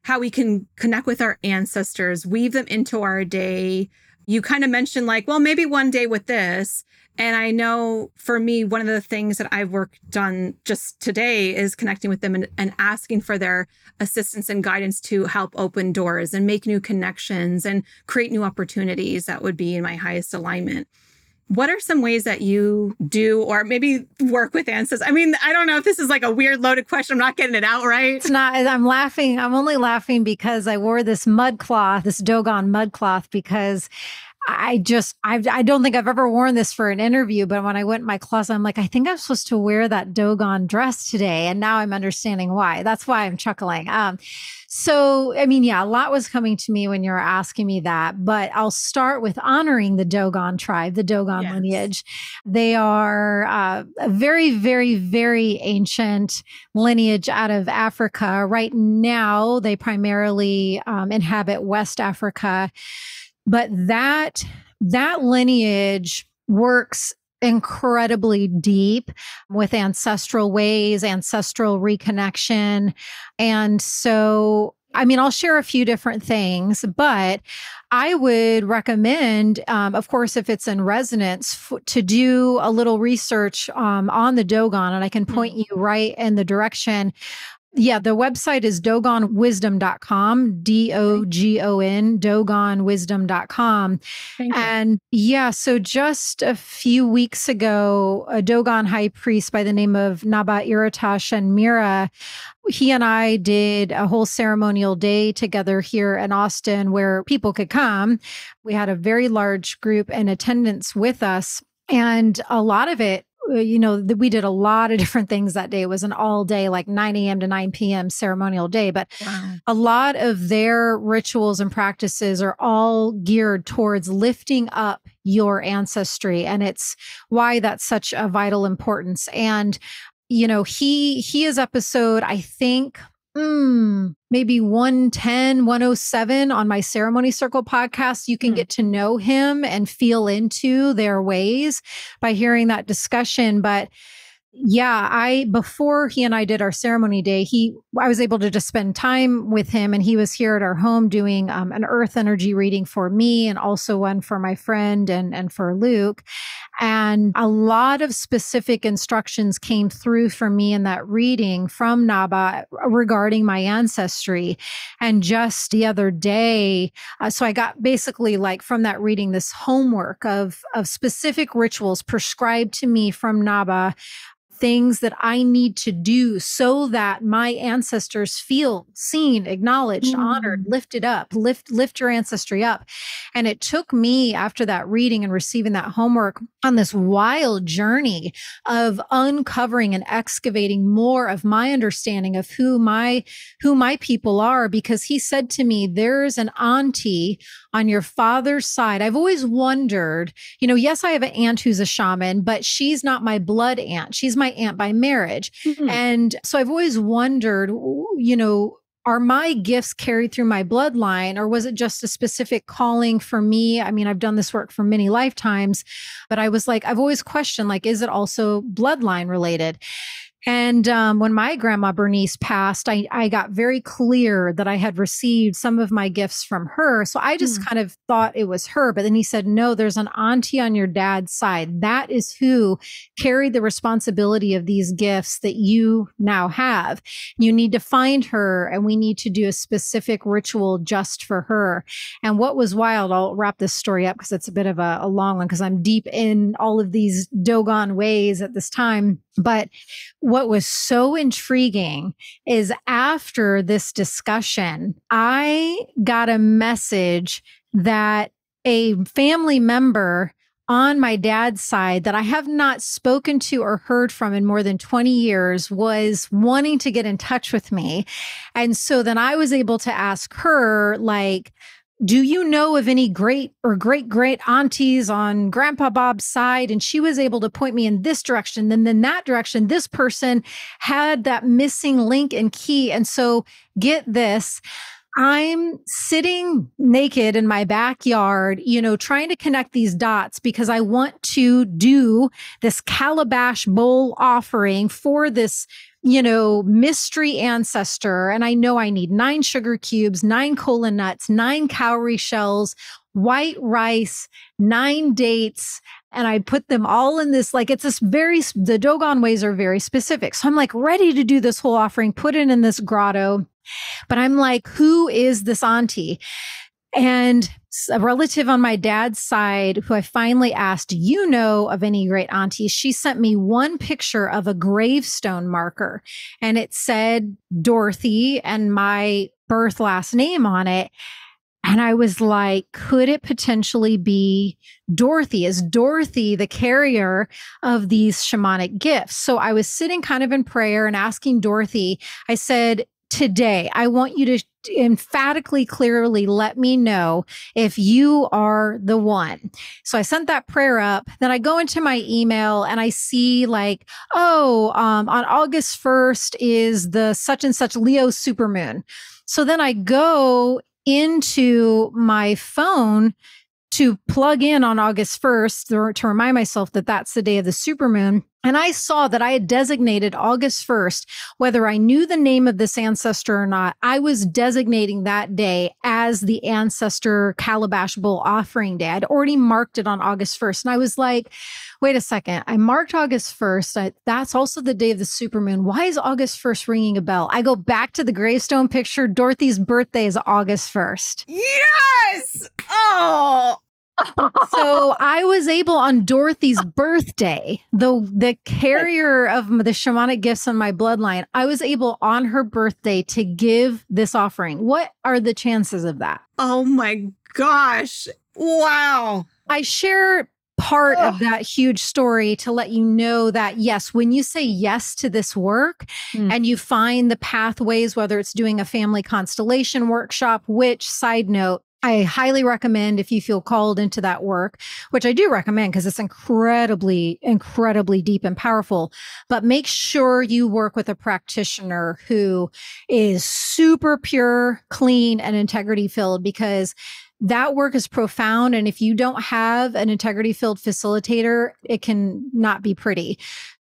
how we can connect with our ancestors, weave them into our day? You kind of mentioned like, well, maybe one day with this. And I know for me, one of the things that I've worked on just today is connecting with them and, and, asking for their assistance and guidance to help open doors and make new connections and create new opportunities that would be in my highest alignment. What are some ways that you do, or maybe work with ancestors? I mean, I don't know if this is like a weird loaded question. I'm not getting it out right.
It's not. I'm laughing. I'm only laughing because I wore this mud cloth, this Dogon mud cloth, because I just I I don't think I've ever worn this for an interview, but when I went in my closet, I'm like, I think I'm supposed to wear that Dogon dress today, and now I'm understanding why. That's why I'm chuckling. Um, so I mean, yeah, a lot was coming to me when you were asking me that, but I'll start with honoring the Dogon tribe, the Dogon yes. lineage. They are uh, a very, very, very ancient lineage out of Africa. Right now, they primarily um, inhabit West Africa but that that lineage works incredibly deep with ancestral ways, ancestral reconnection. And so, I mean, I'll share a few different things, but I would recommend, um, of course, if it's in resonance, f- to do a little research um, on the Dogon, and I can point mm-hmm. you right in the direction Yeah, the website is dogonwisdom.com, D O G O N, dogonwisdom.com. And yeah, so just a few weeks ago, a Dogon high priest by the name of Naba Iratash and Mira, he and I did a whole ceremonial day together here in Austin where people could come. We had a very large group in attendance with us. And a lot of it Uh, you know, we did a lot of (laughs) different things that day. It was an all day, like 9 a.m. to 9 p.m. ceremonial day. But wow. a lot of their rituals and practices are all geared towards lifting up your ancestry. And it's why that's such a vital importance. And, you know, he, he is episode, I think, mm, maybe 110, 107 on my ceremony circle podcast. You can mm. get to know him and feel into their ways by hearing that discussion. But yeah, I before he and I did our ceremony day, he I was able to just spend time with him, and he was here at our home doing um, an earth energy reading for me, and also one for my friend and and for Luke. And a lot of specific instructions came through for me in that reading from Naba regarding my ancestry. And just the other day, uh, so I got basically like from that reading this homework of of specific rituals prescribed to me from Naba things that I need to do so that my ancestors feel seen, acknowledged, mm. honored, lifted up, lift lift your ancestry up. And it took me after that reading and receiving that homework on this wild journey of uncovering and excavating more of my understanding of who my who my people are because he said to me there's an auntie on your father's side. I've always wondered, you know, yes, I have an aunt who's a shaman, but she's not my blood aunt. She's my aunt by marriage. Mm-hmm. And so I've always wondered, you know, are my gifts carried through my bloodline or was it just a specific calling for me i mean i've done this work for many lifetimes but i was like i've always questioned like is it also bloodline related and um, when my grandma Bernice passed, I, I got very clear that I had received some of my gifts from her. So I just mm. kind of thought it was her. But then he said, No, there's an auntie on your dad's side. That is who carried the responsibility of these gifts that you now have. You need to find her, and we need to do a specific ritual just for her. And what was wild, I'll wrap this story up because it's a bit of a, a long one because I'm deep in all of these Dogon ways at this time. But what was so intriguing is after this discussion, I got a message that a family member on my dad's side that I have not spoken to or heard from in more than 20 years was wanting to get in touch with me. And so then I was able to ask her, like, do you know of any great or great great aunties on grandpa bob's side? And she was able to point me in this direction then in that direction. This person had that missing link and key. And so get this I'm sitting naked in my backyard, you know, trying to connect these dots because I want to do this calabash bowl offering for this you know, mystery ancestor. And I know I need nine sugar cubes, nine kola nuts, nine cowrie shells, white rice, nine dates. And I put them all in this, like it's this very, the Dogon ways are very specific. So I'm like ready to do this whole offering, put it in this grotto. But I'm like, who is this auntie? And a relative on my dad's side who I finally asked, Do you know of any great aunties? She sent me one picture of a gravestone marker and it said Dorothy and my birth last name on it. And I was like, could it potentially be Dorothy? Is Dorothy the carrier of these shamanic gifts? So I was sitting kind of in prayer and asking Dorothy, I said, today, I want you to emphatically, clearly let me know if you are the one. So I sent that prayer up. Then I go into my email and I see, like, oh, um, on August 1st is the such and such Leo supermoon. So then I go into my phone to plug in on August 1st to remind myself that that's the day of the supermoon. And I saw that I had designated August 1st, whether I knew the name of this ancestor or not, I was designating that day as the ancestor calabash bowl offering day. I'd already marked it on August 1st. And I was like, wait a second, I marked August 1st. I, that's also the day of the supermoon. Why is August 1st ringing a bell? I go back to the gravestone picture. Dorothy's birthday is August 1st.
Yes. Oh,
so I was able on Dorothy's birthday, the the carrier of the shamanic gifts on my bloodline, I was able on her birthday to give this offering. What are the chances of that?
Oh my gosh. Wow.
I share part of that huge story to let you know that yes, when you say yes to this work mm. and you find the pathways, whether it's doing a family constellation workshop, which side note, I highly recommend if you feel called into that work, which I do recommend because it's incredibly, incredibly deep and powerful. But make sure you work with a practitioner who is super pure, clean, and integrity filled because that work is profound. And if you don't have an integrity filled facilitator, it can not be pretty.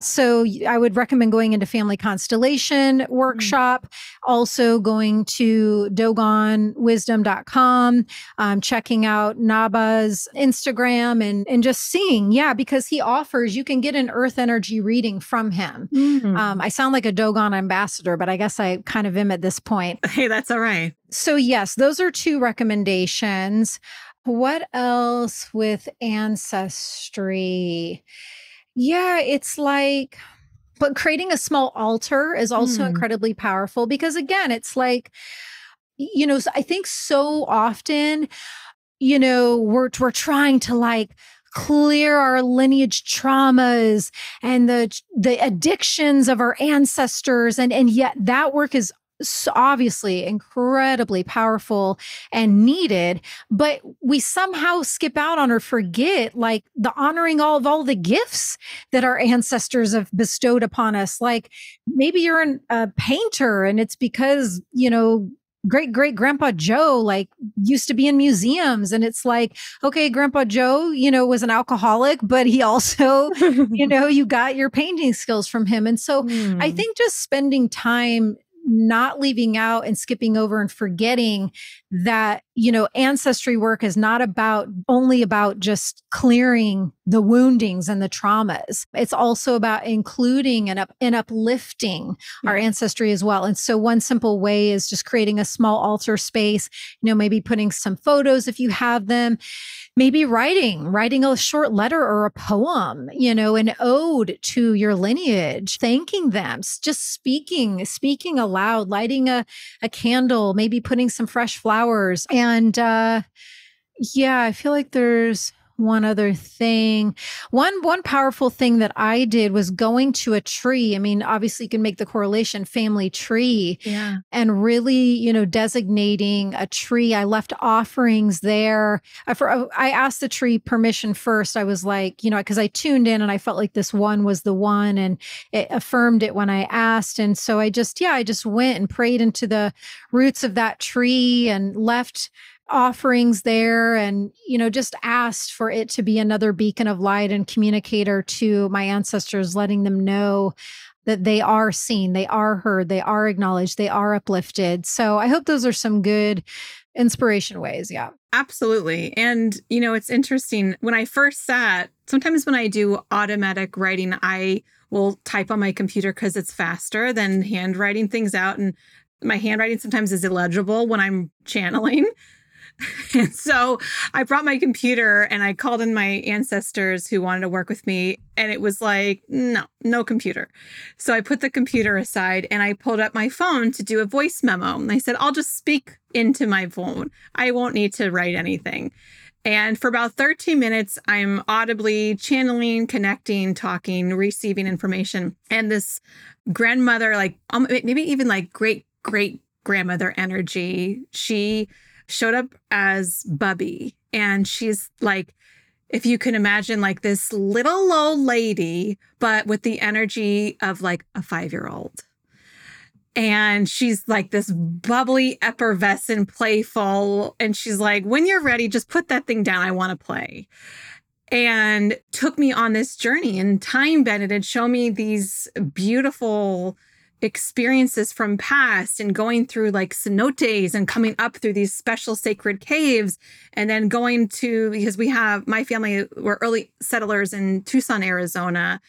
So I would recommend going into family constellation mm. workshop, mm-hmm. also going to dogonwisdom.com, um, checking out Naba's Instagram and, and just seeing, yeah, because he offers, you can get an earth energy reading from him. Mm-hmm. Um, I sound like a Dogon ambassador, but I guess I kind of am at this point. (laughs)
Hey, that's all right.
So yes, those are two recommendations. What else with ancestry? Yeah, it's like, but creating a small altar is also mm. incredibly powerful because, again, it's like, you know, I think so often, you know, we're we're trying to like clear our lineage traumas and the the addictions of our ancestors and and yet that work is so obviously incredibly powerful and needed but we somehow skip out on or forget like the honoring all of all the gifts that our ancestors have bestowed upon us like maybe you're an, a painter and it's because you know great great grandpa joe like used to be in museums and it's like okay grandpa joe you know was an alcoholic but he also (laughs) you know you got your painting skills from him and so mm. i hmm. think just spending time not leaving out and skipping over and forgetting that you know ancestry work is not about only about just clearing the woundings and the traumas it's also about including and up and uplifting mm-hmm. our ancestry as well and so one simple way is just creating a small altar space you know maybe putting some photos if you have them maybe writing, writing a short letter or a poem, you know, an ode to your lineage, thanking them, just speaking, speaking aloud, lighting a, a candle, maybe putting some fresh flowers. And uh, yeah, I feel like there's one other thing. One one powerful thing that i did was going to a tree. I mean obviously you can make the correlation family tree
yeah.
and really you know designating a tree. I left offerings there. I, for, uh, I asked the tree permission first. I was like you know because i tuned in and i felt like this one was the one and it affirmed it when i asked. And so i just yeah i just went and prayed into the roots of that tree and left offerings there and you know just asked for it to be another beacon of light and communicator to my ancestors letting them know that they are seen they are heard they are acknowledged they are uplifted. So i hope those are some good inspiration ways yeah.
Absolutely and you know it's interesting when i first sat sometimes when i do automatic writing i will type on my computer because it's faster than handwriting things out and my handwriting sometimes is illegible when i'm channeling and (laughs) so I brought my computer and I called in my ancestors who wanted to work with me. And it was like, no, no computer. So I put the computer aside and I pulled up my phone to do a voice memo. And I said, I'll just speak into my phone. I won't need to write anything. And for about 13 minutes, I'm audibly channeling, connecting, talking, receiving information. And this grandmother, like um, maybe even like great, great grandmother energy, she showed up as Bubby. And she's like, if you can imagine, like this little old lady, but with the energy of like a five year old. And she's like this bubbly, effervescent, playful. And she's like, when you're ready, just put that thing down. I want to play. and took me on this journey and time bended and showed me these beautiful experiences from past and going through like cenotes and coming up through these special sacred caves and then going to because we have my family were early settlers in Tucson, Arizona.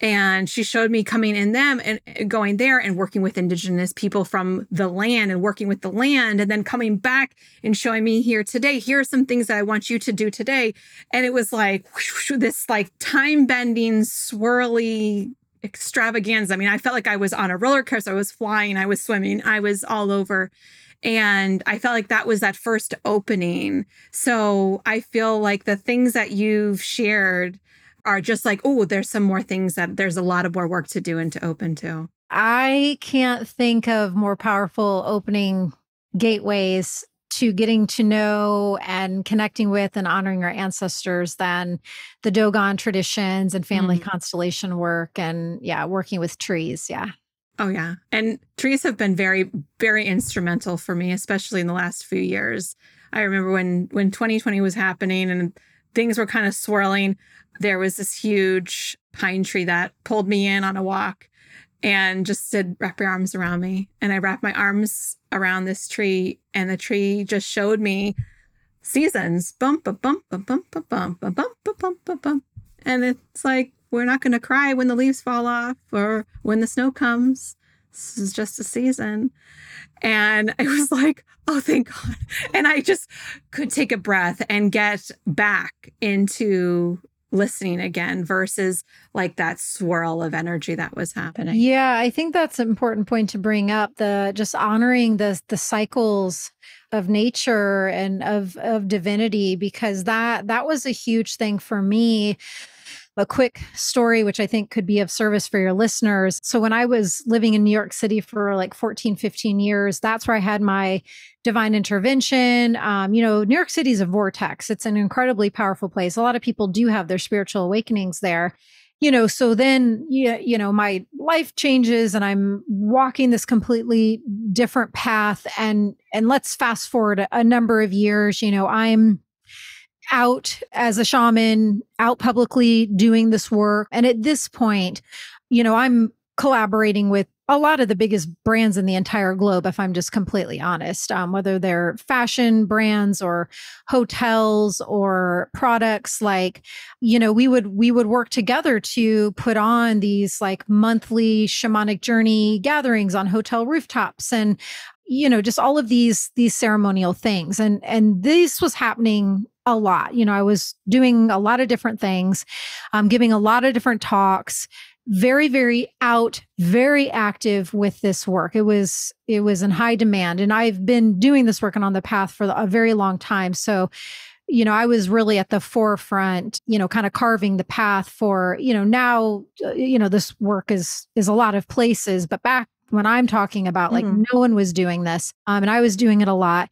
And she showed me coming in them and going there and working with indigenous people from the land and working with the land and then coming back and showing me here today. Here are some things that I want you to do today. And it was like whoosh, this like time bending, swirly extravaganza. I mean, I felt like I was on a roller coaster. I was flying, I was swimming, I was all over. And I felt like that was that first opening. So I feel like the things that you've shared are just like, oh, there's some more things that there's a lot of more work to do and to open to.
I can't think of more powerful opening gateways to getting to know and connecting with and honoring our ancestors than the Dogon traditions and family mm-hmm. constellation work and yeah, working with trees. Yeah.
Oh yeah. And trees have been very very instrumental for me especially in the last few years. I remember when when 2020 was happening and things were kind of swirling, there was this huge pine tree that pulled me in on a walk and just said, Wrap your arms around me. And I wrapped my arms around this tree, and the tree just showed me seasons bump, a bump, a bump, a bump, a bump, a bump, a bump. And it's like, we're not going to cry when the leaves fall off or when the snow comes. This is just a season. And I (laughs) was like, oh, thank God. And I just could take a breath and get back into listening again versus like that swirl of energy that was happening.
Yeah, I think that's an important point to bring up the just honoring the the cycles of nature and of of divinity because that that was a huge thing for me a quick story, which I think could be of service for your listeners. So, when I was living in New York City for like 14, 15 years, that's where I had my divine intervention. Um, you know, New York City is a vortex, it's an incredibly powerful place. A lot of people do have their spiritual awakenings there. You know, so then, you, you know, my life changes and I'm walking this completely different path. And, and let's fast forward a, a number of years, you know, I'm, out as a shaman, out publicly doing this work. And at this point, you know, I'm collaborating with a lot of the biggest brands in the entire globe, if I'm just completely honest, um, whether they're fashion brands or hotels or products like, you know, we would, we would work together to put on these like monthly shamanic journey gatherings on hotel rooftops and, you know, just all of these, these ceremonial things. And, and this was happening a lot. You know, I was doing a lot of different things, um, giving a lot of different talks, very, very out, very active with this work. It was it was in high demand, and I've been doing this work and on the path for a very long time. So, you know, I was really at the forefront, you know, kind of carving the path for, you know, now, uh, you know, this work is is a lot of places, but back when I'm talking about, like, mm-hmm. no one was doing this, um, and I was doing it a lot.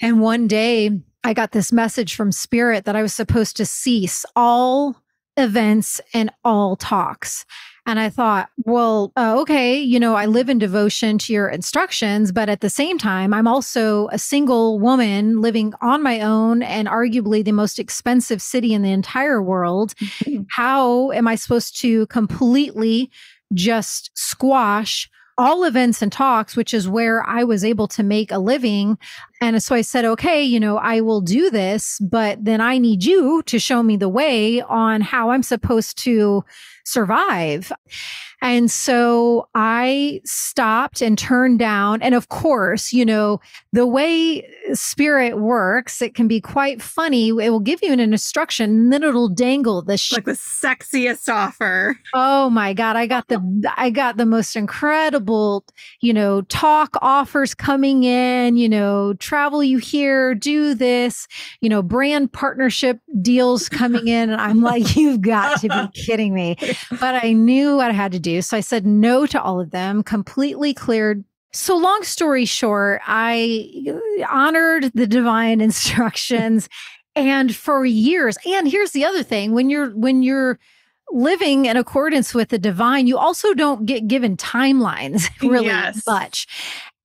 And one day, I got this message from Spirit that I was supposed to cease all events and all talks. And I thought, well, uh, okay, you know, I live in devotion to your instructions, but at the same time, I'm also a single woman living on my own and arguably the most expensive city in the entire world. Mm-hmm. How am I supposed to completely just squash all events and talks, which is where I was able to make a living. And so I said, okay, you know, I will do this, but then I need you to show me the way on how I'm supposed to survive. And so I stopped and turned down. And of course, you know, the way spirit works, it can be quite funny. It will give you an instruction and then it'll dangle the
sh- like the sexiest offer.
Oh my God. I got the I got the most incredible, you know, talk offers coming in, you know, travel you here, do this, you know, brand partnership deals coming in. And I'm like, (laughs) you've got to be (laughs) kidding me. But I knew what I had to do. So I said no to all of them, completely cleared so, long story short, I uh, honored the divine (laughs) instructions. and for years, and here's the other thing when you're, when you're, living in accordance with the divine, you also don't get given timelines really yes. much.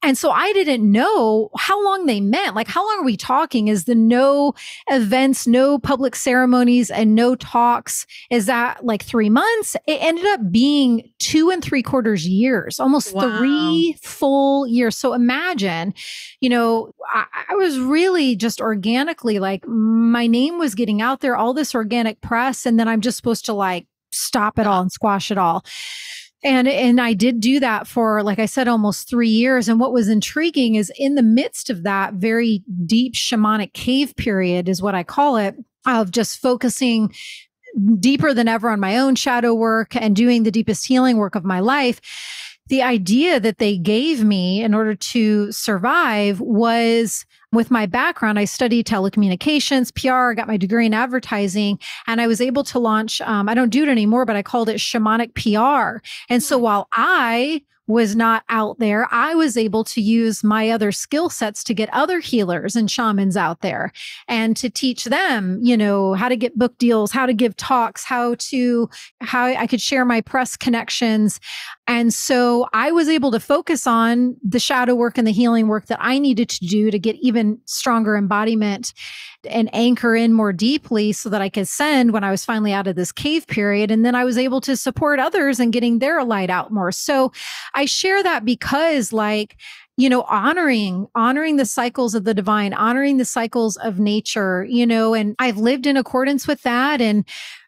And so I didn't know how long they meant. Like, how long are we talking? Is the no events, no public ceremonies, and no talks? Is that like three months? It ended up being two and three quarters years, almost wow. three full years. So imagine, you know, I, I was really just organically like, my name was getting out there, all this organic press. And then I'm just supposed to like stop it all and squash it all and and I did do that for like I said almost 3 years. And what was intriguing is in the midst of that very deep shamanic cave period is what I call it of just focusing deeper than ever on my own shadow work and doing the deepest healing work of my life the idea that they gave me in order to survive was with my background, I studied telecommunications, PR, got my degree in advertising, and I was able to launch. Um, I don't do it anymore, but I called it shamanic PR. And so hmm. while I was not out there, I was able to use my other skill sets to get other healers and shamans out there and to teach them, you know, how to get book deals, how to give talks, how to, how I could share my press connections. And so I was able to focus on the shadow work and the healing work that I needed to do to get even stronger embodiment and anchor in more deeply so that I could send when I was finally out of this cave period. And then I was able to support others and getting their light out more. So I share that because, like, you know honoring honoring the cycles of the divine honoring the cycles of nature you know and i've lived in accordance with that and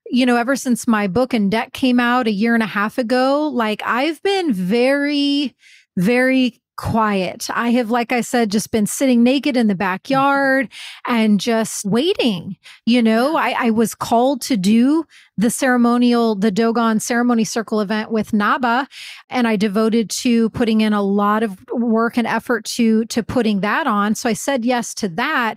you know ever since my book and deck came out a year and a half ago like i've been very very quiet. I have, like I said, just been sitting naked in the backyard and just waiting. You know, I, I was called to do the ceremonial, the Dogon ceremony circle event with Naba. And I devoted to putting in a lot of work and effort to, to putting that on. So I said yes to that.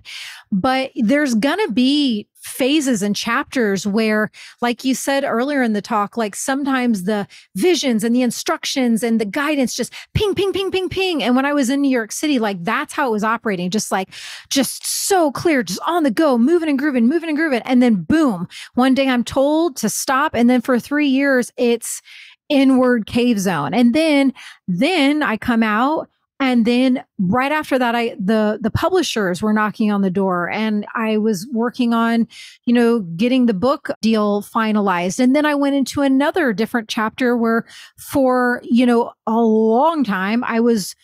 But there's gonna be phases and chapters where, like you said earlier in the talk, like sometimes the visions and the instructions and the guidance just ping, ping, ping, ping, ping. And when I was in New York City, like that's how it was operating, just like, just so clear, just on the go, moving and grooving, moving and grooving. And then boom, one day I'm told to stop. And then for three years, it's, inward cave zone and then then i come out and then right after that i the the publishers were knocking on the door and i was working on you know getting the book deal finalized. And then i went into another different chapter where for you know a long time i was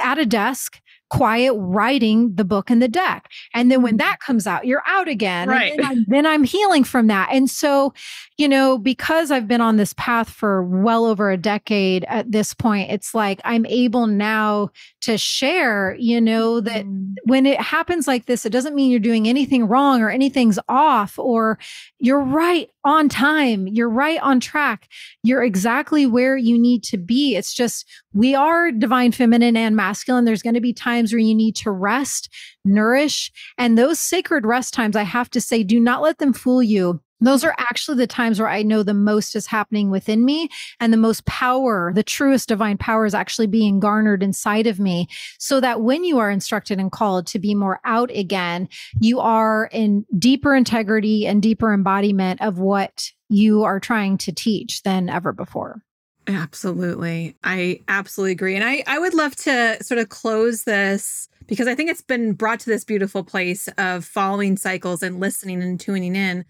at a desk quiet writing the book and the deck. And then when mm-hmm. that comes out, you're out again.
Right.
Then I'm, then, I'm, healing from that. And so, you know, because I've been on this path for well over a decade at this point, it's like I'm able now to share, you know, that mm. when it happens like this, it doesn't mean you're doing anything wrong or anything's off or you're right on time. You're right on track. You're exactly where you need to be. It's just we are divine feminine and masculine. There's going to be times where you need to rest, nourish, and those sacred rest times, I have to say, do not let them fool you those are actually the times where I know the most is happening within me and the most power, the truest divine power is actually being garnered inside of me. So that when you are instructed and called to be more out again, you are in deeper integrity and deeper embodiment of what you are trying to teach than ever before.
Absolutely. I absolutely agree. And I, I would love to sort of close this because I think it's been brought to this beautiful place of following cycles and listening and tuning in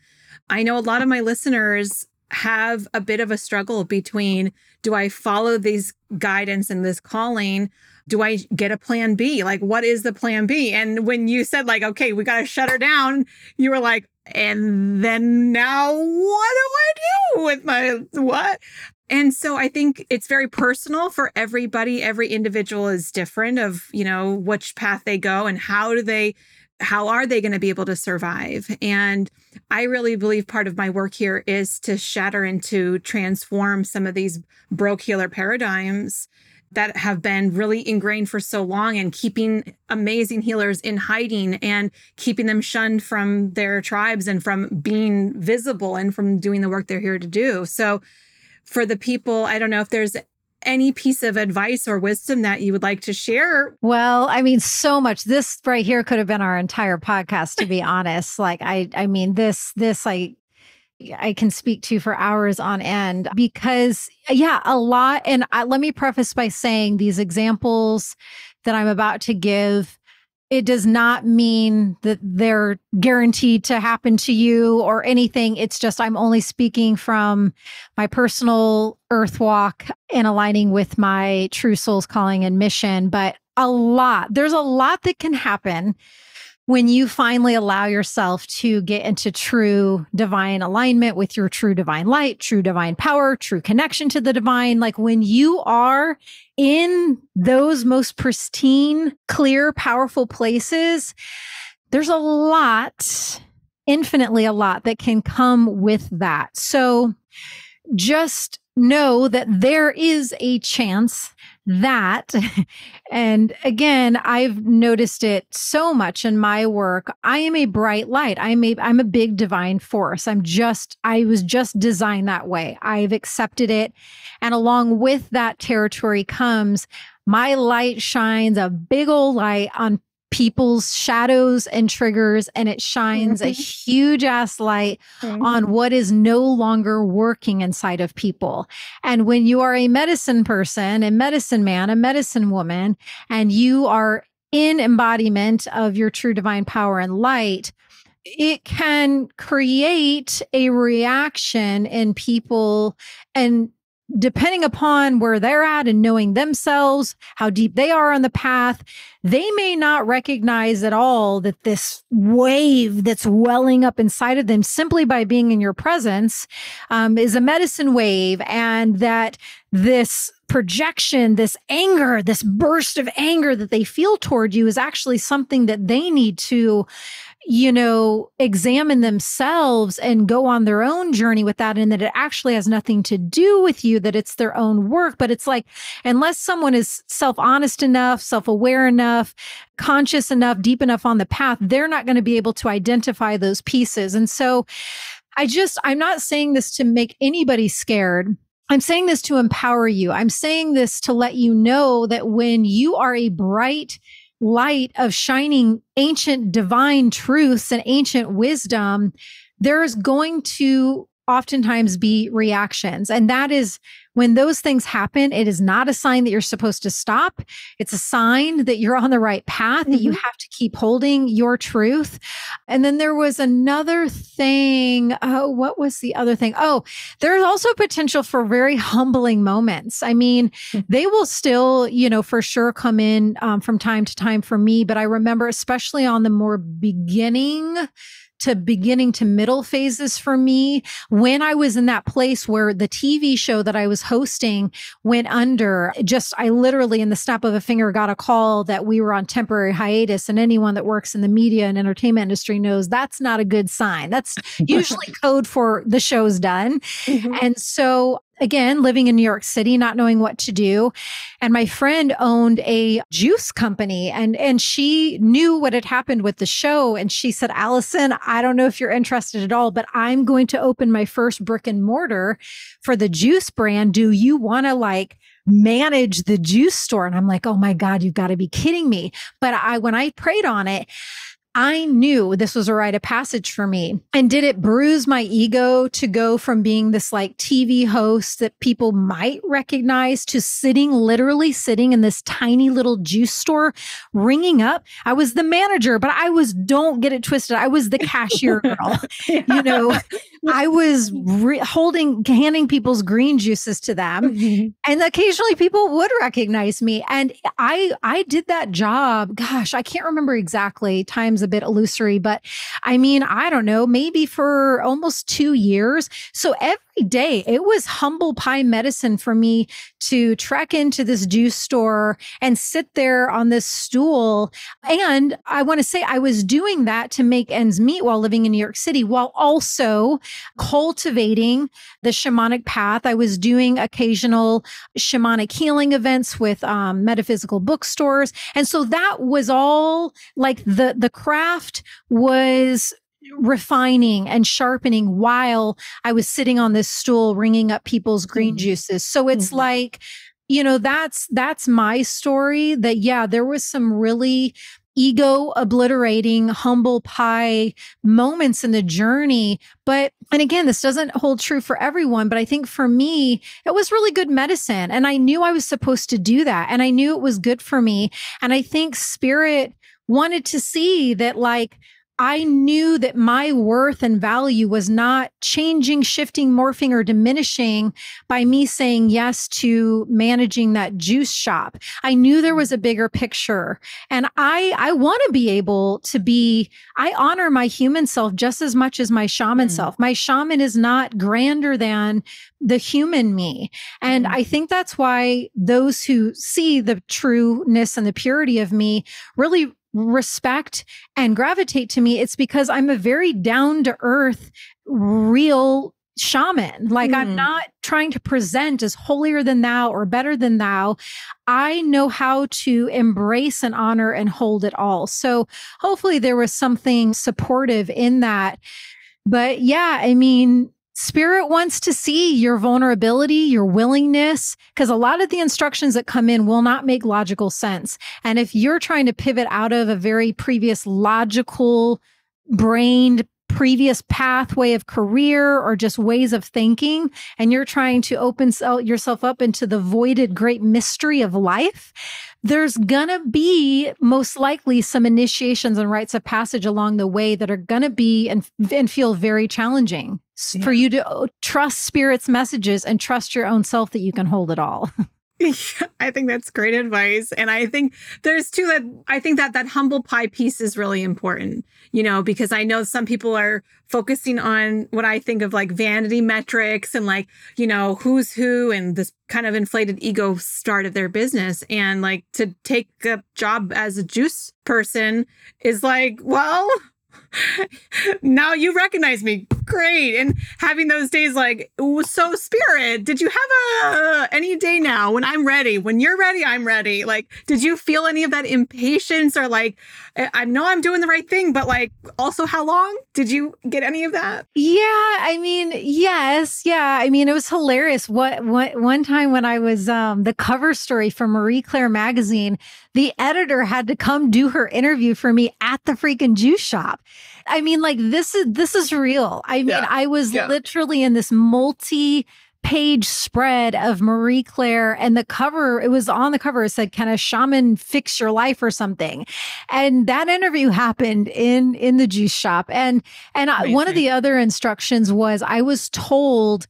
I know a lot of my listeners have a bit of a struggle between do I follow these guidance and this calling? Do I get a plan B? Like, what is the plan B? And when you said, like, okay, we got to shut her down, you were like, and then now what do I do with my what? And so I think it's very personal for everybody. Every individual is different of, you know, which path they go and how do they how are they going to be able to survive? And I really believe part of my work here is to shatter and to transform some of these broke healer paradigms that have been really ingrained for so long and keeping amazing healers in hiding and keeping them shunned from their tribes and from being visible and from doing the work they're here to do. So, for the people, I don't know if there's any piece of advice or wisdom that you would like to share?
Well, I mean, so much. This right here could have been our entire podcast, to be (laughs) honest. Like, I, I mean, this, this, like, I can speak to for hours on end because, yeah, a lot. And I, let me preface by saying these examples that I'm about to give it does not mean that they're guaranteed to happen to you or anything. It's just I'm only speaking from my personal earth walk and aligning with my true soul's calling and mission. But a lot, there's a lot that can happen when you finally allow yourself to get into true divine alignment with your true divine light, true divine power, true connection to the divine, like when you are in those most pristine, clear, powerful places, there's a lot, infinitely a lot that can come with that. So just know that there is a chance that. (laughs) And again i've noticed it so much in my work. I am a bright light. I'm a i'm a big divine force. I'm just i was just designed that way. I've accepted it. And along with that territory comes my light shines a big old light on people's shadows and triggers and it shines mm-hmm. a huge ass light mm-hmm. on what is no longer working inside of people. And when you are a medicine person, a medicine man, a medicine woman, and you are in embodiment of your true divine power and light, it can create a reaction in people and depending upon where they're at and knowing themselves, how deep they are on the path, they may not recognize at all that this wave that's welling up inside of them simply by being in your presence um, is a medicine wave and that this projection, this anger, this burst of anger that they feel toward you is actually something that they need to you know, examine themselves and go on their own journey with that, and that it actually has nothing to do with you, that it's their own work. But it's like, unless someone is self honest enough, self aware enough, conscious enough, deep enough on the path, they're not going to be able to identify those pieces. And so, I just, I'm not saying this to make anybody scared. I'm saying this to empower you. I'm saying this to let you know that when you are a bright, light of shining ancient divine truths and ancient wisdom, there's going to oftentimes be reactions. And that is when those things happen, it is not a sign that you're supposed to stop. It's a sign that you're on the right path, mm-hmm. that you mm-hmm. have to keep holding your truth. And then there was another thing. Oh, what was the other thing? Oh, there's also potential for very humbling moments. I mean, mm-hmm. they will still, you know, for sure come in um, from time to time for me. But I remember, especially on the more beginning, to beginning to middle phases for me when I was in that place where the TV show that I was hosting went under. Just, I literally, in the snap of a finger, got a call that we were on temporary hiatus. And anyone that works in the media and entertainment industry knows that's not a good sign. That's (laughs) usually code for the show's done. Mm-hmm. And so again, living in New York City, not knowing what to do. And my friend owned a juice company and, and she knew what had happened with the show. And she said, Alyson, I don't know if you're interested at all, but I'm going to open my first brick and mortar for the juice brand. Do you want to like, manage the juice store and I'm like, "Oh my god, you've got to be kidding me." But I when I prayed on it, I knew this was a rite of passage for me. And did it bruise my ego to go from being this like TV host that people might recognize to sitting, literally sitting in this tiny little juice store, ringing up? I was the manager, but I was, don't get it twisted. I was the cashier (laughs) girl. you know, I was re- holding, handing people's green juices to them. Mm-hmm. And occasionally people would recognize me. And I, I did that job. Gosh, I can't remember exactly times a bit illusory, but I mean, I don't know, maybe for almost two years. So every day it was humble pie medicine for me to trek into this juice store and sit there on this stool. And I want to say I was doing that to make ends meet while living in New York City, while also cultivating the shamanic path. I was doing occasional shamanic healing events with um, metaphysical bookstores. And so that was all like the, the craft was refining and sharpening while I was sitting on this stool ringing up people's green mm-hmm. juices. So it's mm-hmm. like, you know, that's that's my story that yeah, there was some really ego obliterating humble pie moments in the journey. But, and again, this doesn't hold true for everyone, but I think for me, it was really good medicine. And I knew I was supposed to do that. And I knew it was good for me. And I think spirit wanted to see that, like, I knew that my worth and value was not changing, shifting, morphing, or diminishing by me saying yes to managing that juice shop. I knew there was a bigger picture. And I, I want to be able to be, I honor my human self just as much as my shaman mm. self. My shaman is not grander than the human me. And mm. I think that's why those who see the trueness and the purity of me really respect and gravitate to me, it's because I'm a very down to earth, real shaman. Like mm. I'm not trying to present as holier than thou or better than thou. I know how to embrace and honor and hold it all. So hopefully there was something supportive in that. But yeah, I mean, Spirit wants to see your vulnerability, your willingness, because a lot of the instructions that come in will not make logical sense. And if you're trying to pivot out of a very previous logical brained previous pathway of career or just ways of thinking, and you're trying to open yourself up into the voided great mystery of life, there's gonna be most likely some initiations and rites of passage along the way that are gonna be and, and feel very challenging yeah. for you to uh, trust spirit's messages and trust your own self that you can hold it all. (laughs) (laughs)
I think that's great advice. And I think there's two that I think that that humble pie piece is really important, you know, because I know some people are focusing on what I think of like vanity metrics and like, you know, who's who and this kind of inflated ego start of their business. And like to take a job as a juice person is like, well, (laughs) now you recognize me. Great. And having those days like so spirit did you have a any day now when i'm ready? When you're ready i'm ready. Like did you feel any of that impatience or like i know i'm doing the right thing but like also how long? Did you get any of that?
Yeah i mean yes yeah. I mean it was hilarious. What, what one time when i was um the cover story for marie claire magazine the editor had to come do her interview for me at the freaking juice shop I mean, like this is this is real. I mean, yeah. I was yeah. literally in this multi page spread of Marie Claire and the cover, it was on the cover, it said, Can a shaman fix your life or something? And that interview happened in in the juice shop. And and I, one of the other instructions was I was told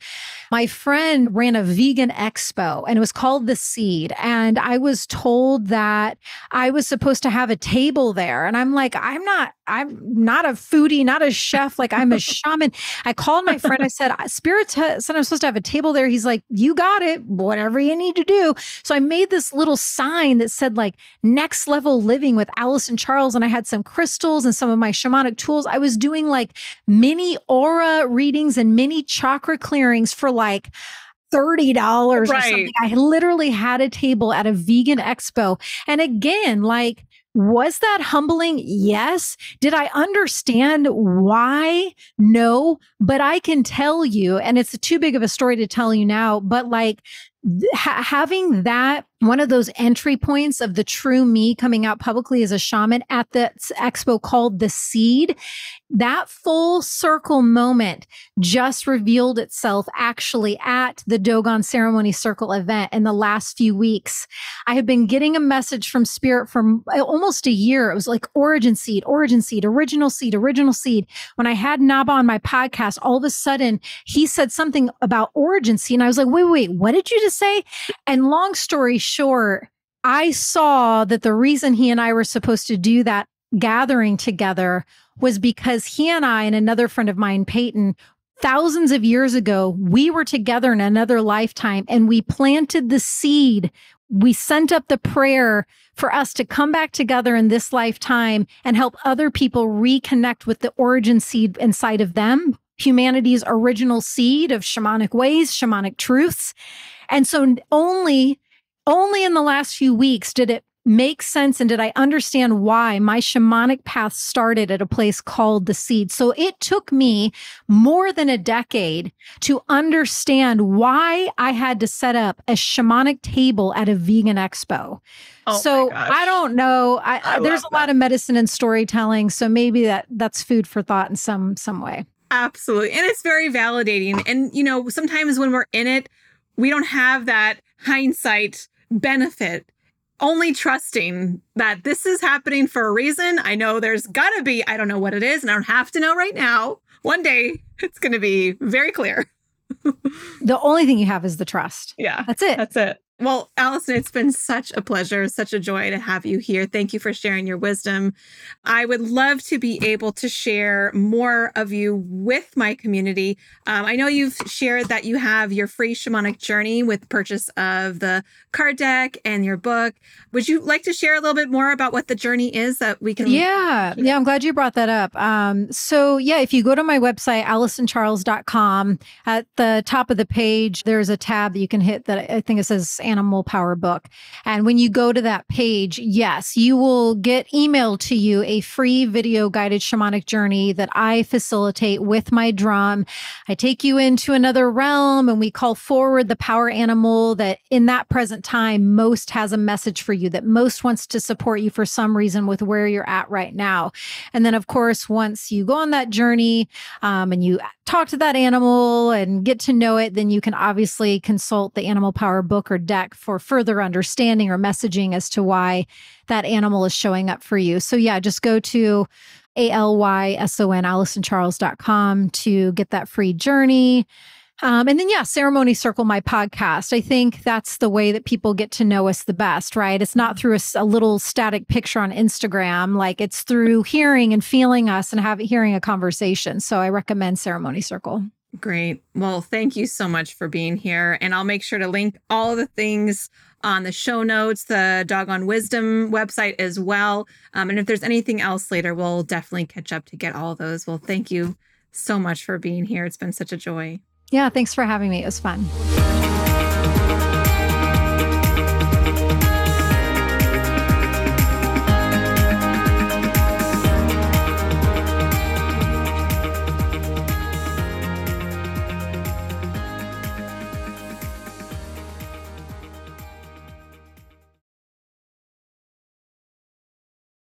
my friend ran a vegan expo and it was called The Seed. And I was told that I was supposed to have a table there. And I'm like, I'm not, I'm not a foodie, not a chef. Like I'm a (laughs) shaman. I called my friend. I said, Spirit said I'm supposed to have a table there. He's like, you got it, whatever you need to do. So I made this little sign that said like next level living with Alyson Charles. And I had some crystals and some of my shamanic tools. I was doing like mini aura readings and mini chakra clearings for like $30 right. or something. I literally had a table at a vegan expo. And again, like, was that humbling? Yes. Did I understand why? No. But I can tell you, and it's too big of a story to tell you now, but like ha- having that one of those entry points of the true me coming out publicly as a shaman at the expo called the seed. That full circle moment just revealed itself actually at the dogon ceremony circle event in the last few weeks. I have been getting a message from spirit for almost a year. It was like origin seed origin seed original seed original seed. When i had naba on my podcast all of a sudden he said something about origin seed and i was like wait wait. What did you just say? And long story short, I saw that the reason he and I were supposed to do that gathering together was because he and I and another friend of mine, Peyton, thousands of years ago, we were together in another lifetime and we planted the seed. We sent up the prayer for us to come back together in this lifetime and help other people reconnect with the origin seed inside of them, humanity's original seed of shamanic ways, shamanic truths. And so only only in the last few weeks did it make sense and did I understand why my shamanic path started at a place called the seed? So it took me more than a decade to understand why I had to set up a shamanic table at a vegan expo. Oh so I don't know. I, I there's a that. lot of medicine and storytelling, so maybe that that's food for thought in some some way.
Absolutely. And it's very validating. And you know, sometimes when we're in it, we don't have that hindsight benefit only trusting that this is happening for a reason. I know there's got to be, I don't know what it is, and I don't have to know right now. One day it's going to be very clear. (laughs)
the only thing you have is the trust.
Yeah.
That's it.
That's it. Well, Alyson, it's been such a pleasure, such a joy to have you here. Thank you for sharing your wisdom. I would love to be able to share more of you with my community. Um, I know you've shared that you have your free shamanic journey with purchase of the card deck and your book. Would you like to share a little bit more about what the journey is that we can?
Yeah, yeah, I'm glad you brought that up. Um, so, yeah, if you go to my website, AlysonCharles.com, at the top of the page, there's a tab that you can hit that I think it says Animal Power Book. And when you go to that page, yes, you will get emailed to you a free video guided shamanic journey that I facilitate with my drum. I take you into another realm and we call forward the power animal that in that present time most has a message for you, that most wants to support you for some reason with where you're at right now. And then, of course, once you go on that journey um, and you talk to that animal and get to know it, then you can obviously consult the Animal Power book or deck for further understanding or messaging as to why that animal is showing up for you. So, yeah, just go to A-L-Y-S-O-N, AlysonCharles.com to get that free journey. Um, and then, yeah, Ceremony Circle, my podcast. I think that's the way that people get to know us the best, right? It's not through a, a, little static picture on Instagram. Like it's through hearing and feeling us and having hearing a conversation. So I recommend Ceremony Circle.
Great. Well, thank you so much for being here. And I'll make sure to link all the things on the show notes, the Dog Doggone Wisdom website as well. Um, and if there's anything else later, we'll definitely catch up to get all those. Well, thank you so much for being here. It's been such a joy.
Yeah, thanks for having me. It was fun.